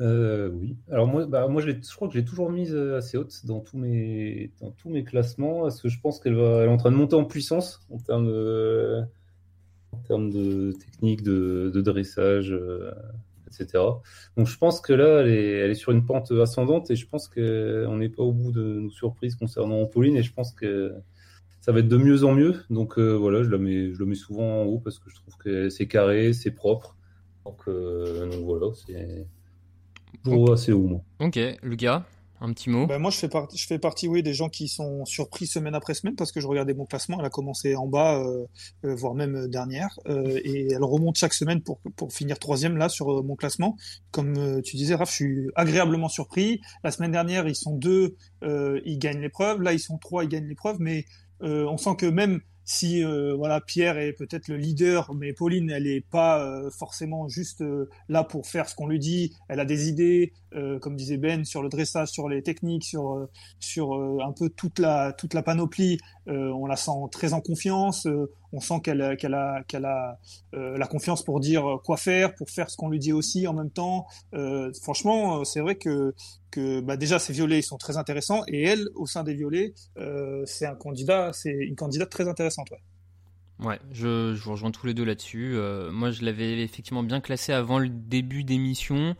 Euh, oui. Alors moi, bah, je, crois que je l'ai toujours mise euh, assez haute dans tous mes, dans tous mes classements, parce que je pense qu'elle est en train de monter en puissance en termes de, en termes de technique, de, dressage, euh, etc. Donc je pense que là, elle est, sur une pente ascendante et je pense qu'on n'est pas au bout de nos surprises concernant Pauline et je pense que ça va être de mieux en mieux. Donc voilà, je la mets, je la mets souvent en haut parce que je trouve que c'est carré, c'est propre. Donc voilà, c'est toujours assez haut, moi. Ok, Lucas, un petit mot. Ben, moi, je fais, partie, je fais partie, oui, des gens qui sont surpris semaine après semaine parce que je regardais mon classement. Elle a commencé en bas, euh, euh, voire même euh, dernière, euh, et elle remonte chaque semaine pour, pour finir troisième là sur mon classement. Comme euh, tu disais, Raph, je suis agréablement surpris. La semaine dernière, ils sont deux, euh, ils gagnent l'épreuve. Là, ils sont trois, ils gagnent l'épreuve. Mais euh, on sent que même si euh, voilà Pierre est peut-être le leader, mais Pauline elle est pas euh, forcément juste euh, là pour faire ce qu'on lui dit. Elle a des idées, euh, comme disait Ben, sur le dressage, sur les techniques, sur euh, sur euh, un peu toute la toute la panoplie. On la sent très en confiance. On sent qu'elle a- a euh, la confiance pour dire quoi faire, pour faire ce qu'on lui dit aussi en même temps. Euh, franchement, euh, c'est vrai que bah déjà ces violets ils sont très intéressants et elle au sein des violets c'est un candidat c'est une candidate très intéressante ouais. Je, vous rejoins tous les deux là-dessus. Moi, je l'avais effectivement bien classée avant le début d'émission.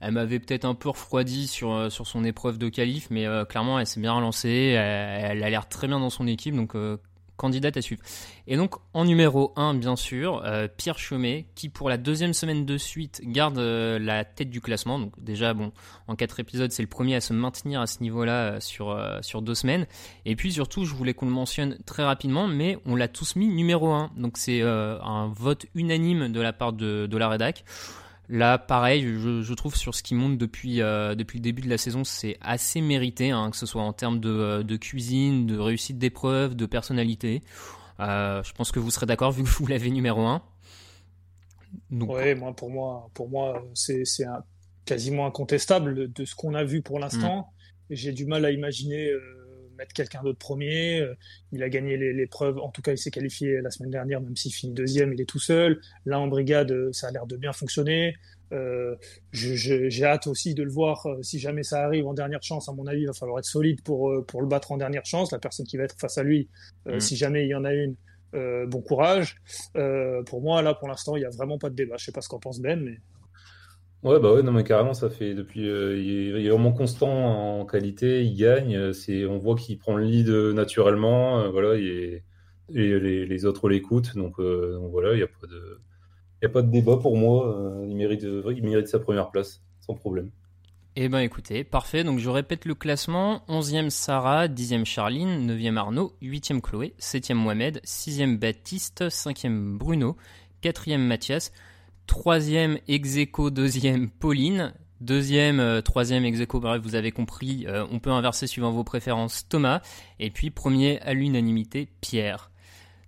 Elle m'avait peut-être un peu refroidi sur, son épreuve de qualif, mais clairement, elle s'est bien relancée. Elle, a l'air très bien dans son équipe, donc candidate à suivre. Et donc, en numéro 1, bien sûr, euh, Pierre Chomet, qui pour la deuxième semaine de suite garde euh, la tête du classement. Donc déjà, bon, en quatre épisodes, c'est le premier à se maintenir à ce niveau-là euh, sur, deux semaines. Et puis surtout, je voulais qu'on le mentionne très rapidement, mais on l'a tous mis numéro 1. Donc c'est un vote unanime de la part de, de la rédac. Là, pareil, je, trouve sur ce qui monte depuis, depuis le début de la saison, c'est assez mérité, hein, que ce soit en termes de, de cuisine, de réussite d'épreuve, de personnalité. je pense que vous serez d'accord vu que vous l'avez numéro 1. Oui, moi, pour moi, pour moi c'est quasiment incontestable de ce qu'on a vu pour l'instant. Mm. J'ai du mal à imaginer mettre quelqu'un d'autre premier. Euh, il a gagné l'épreuve, en tout cas il s'est qualifié la semaine dernière, même s'il finit deuxième, il est tout seul. Là en brigade, euh, ça a l'air de bien fonctionner. Euh, j'ai hâte aussi de le voir si jamais ça arrive en dernière chance. À mon avis, il va falloir être solide pour, pour le battre en dernière chance. La personne qui va être face à lui, mm. si jamais il y en a une, bon courage. pour moi, là, pour l'instant, il n'y a vraiment pas de débat. Je sais pas ce qu'en pense Ben, mais Ouais, bah ouais, non, mais carrément, ça fait depuis. Euh, il, est, vraiment constant en qualité, il gagne. Euh, c'est, on voit qu'il prend le lead euh, naturellement, voilà, et, les, les, autres l'écoutent. Donc, voilà, il n'y a, pas de, a pas de débat pour moi. il, mérite, il mérite sa première place, sans problème. Eh ben écoutez, parfait. Donc je répète le classement 11e Sarah, 10e Charline, 9e Arnaud, 8e Chloé, 7e Mohamed, 6e Baptiste, 5e Bruno, 4e Mathias. Troisième Execo, deuxième Pauline. Deuxième, euh, troisième Execo, bref, vous avez compris, euh, on peut inverser suivant vos préférences Thomas. Et puis premier à l'unanimité Pierre.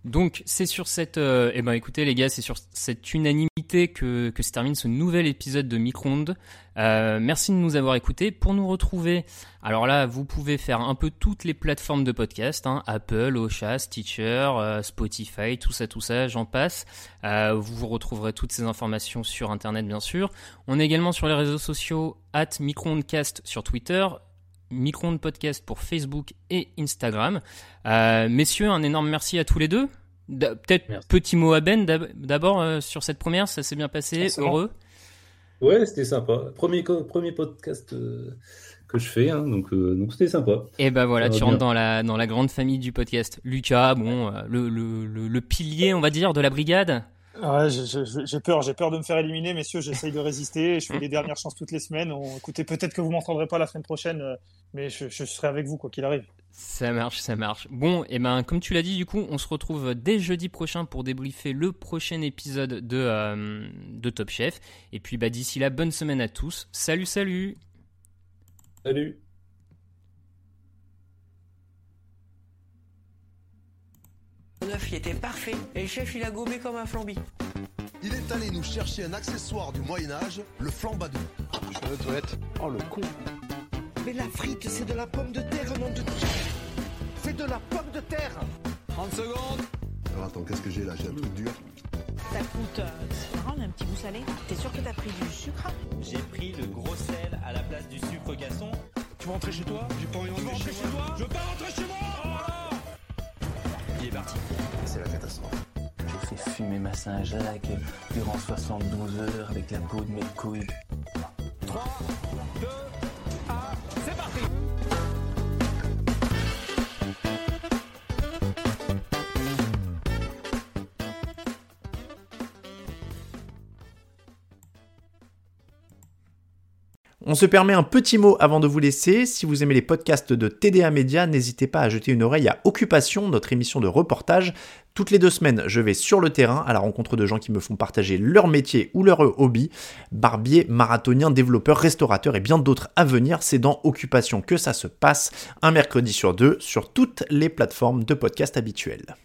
Donc c'est sur cette, euh, eh ben écoutez les gars, c'est sur cette unanimité que, se termine ce nouvel épisode de Micronde. Euh, merci de nous avoir écoutés. Pour nous retrouver, alors là vous pouvez faire un peu toutes les plateformes de podcast, hein, Apple, Ocha, Stitcher, euh, Spotify, tout ça, tout ça, j'en passe. Euh, vous retrouverez toutes ces informations sur Internet bien sûr. On est également sur les réseaux sociaux at Microondcast sur Twitter, Micron Podcast pour Facebook et Instagram. Messieurs, un énorme merci à tous les deux. Peut-être petit mot à Ben d'abord euh, sur cette première, ça s'est bien passé, heureux? Ouais, c'était sympa. Premier, premier podcast euh, que je fais, hein, donc donc c'était sympa. Et ben voilà, tu rentres dans la dans la grande famille du podcast. Lucas, bon, le, le, le pilier, on va dire, de la brigade. Ouais, j'ai peur, j'ai peur de me faire éliminer, messieurs. J'essaye de résister. Je fais les dernières chances toutes les semaines. écoutez, peut-être que vous m'entendrez pas la semaine prochaine, euh, mais je, serai avec vous quoi qu'il arrive. Ça marche, ça marche. Bon, et eh ben comme tu l'as dit, du coup, on se retrouve dès jeudi prochain pour débriefer le prochain épisode de euh, de Top Chef. Et puis bah d'ici là, bonne semaine à tous. Salut, salut. Salut. neuf, il était parfait. Et le chef, il a gobé comme un flambi. Il est allé nous chercher un accessoire du Moyen-Âge, le flambadou. Je vais aux toilettes. Oh, le con. Mais la frite, c'est de la pomme de terre, nom de C'est de la pomme de terre 30 secondes Alors attends, qu'est-ce que j'ai là? J'ai un truc dur. Ça coûte, euh, c'est marrant, un petit goût salé. T'es sûr que t'as pris du sucre? J'ai pris le gros sel à la place du sucre gasson. Tu veux rentrer chez toi? J'ai pas envie de rentrer chez, toi? Je veux pas rentrer chez moi il est parti. C'est la catastrophe. J'ai fait fumer ma Saint-Jacques durant 72 heures avec la peau de mes couilles. 3, 2, 1, c'est parti On se permet un petit mot avant de vous laisser. Si vous aimez les podcasts de TDA Média, n'hésitez pas à jeter une oreille à Occupation, notre émission de reportage. Toutes les deux semaines, je vais sur le terrain à la rencontre de gens qui me font partager leur métier ou leur hobby. Barbier, marathonien, développeur, restaurateur et bien d'autres à venir. C'est dans Occupation que ça se passe, un mercredi sur deux, sur toutes les plateformes de podcast habituelles.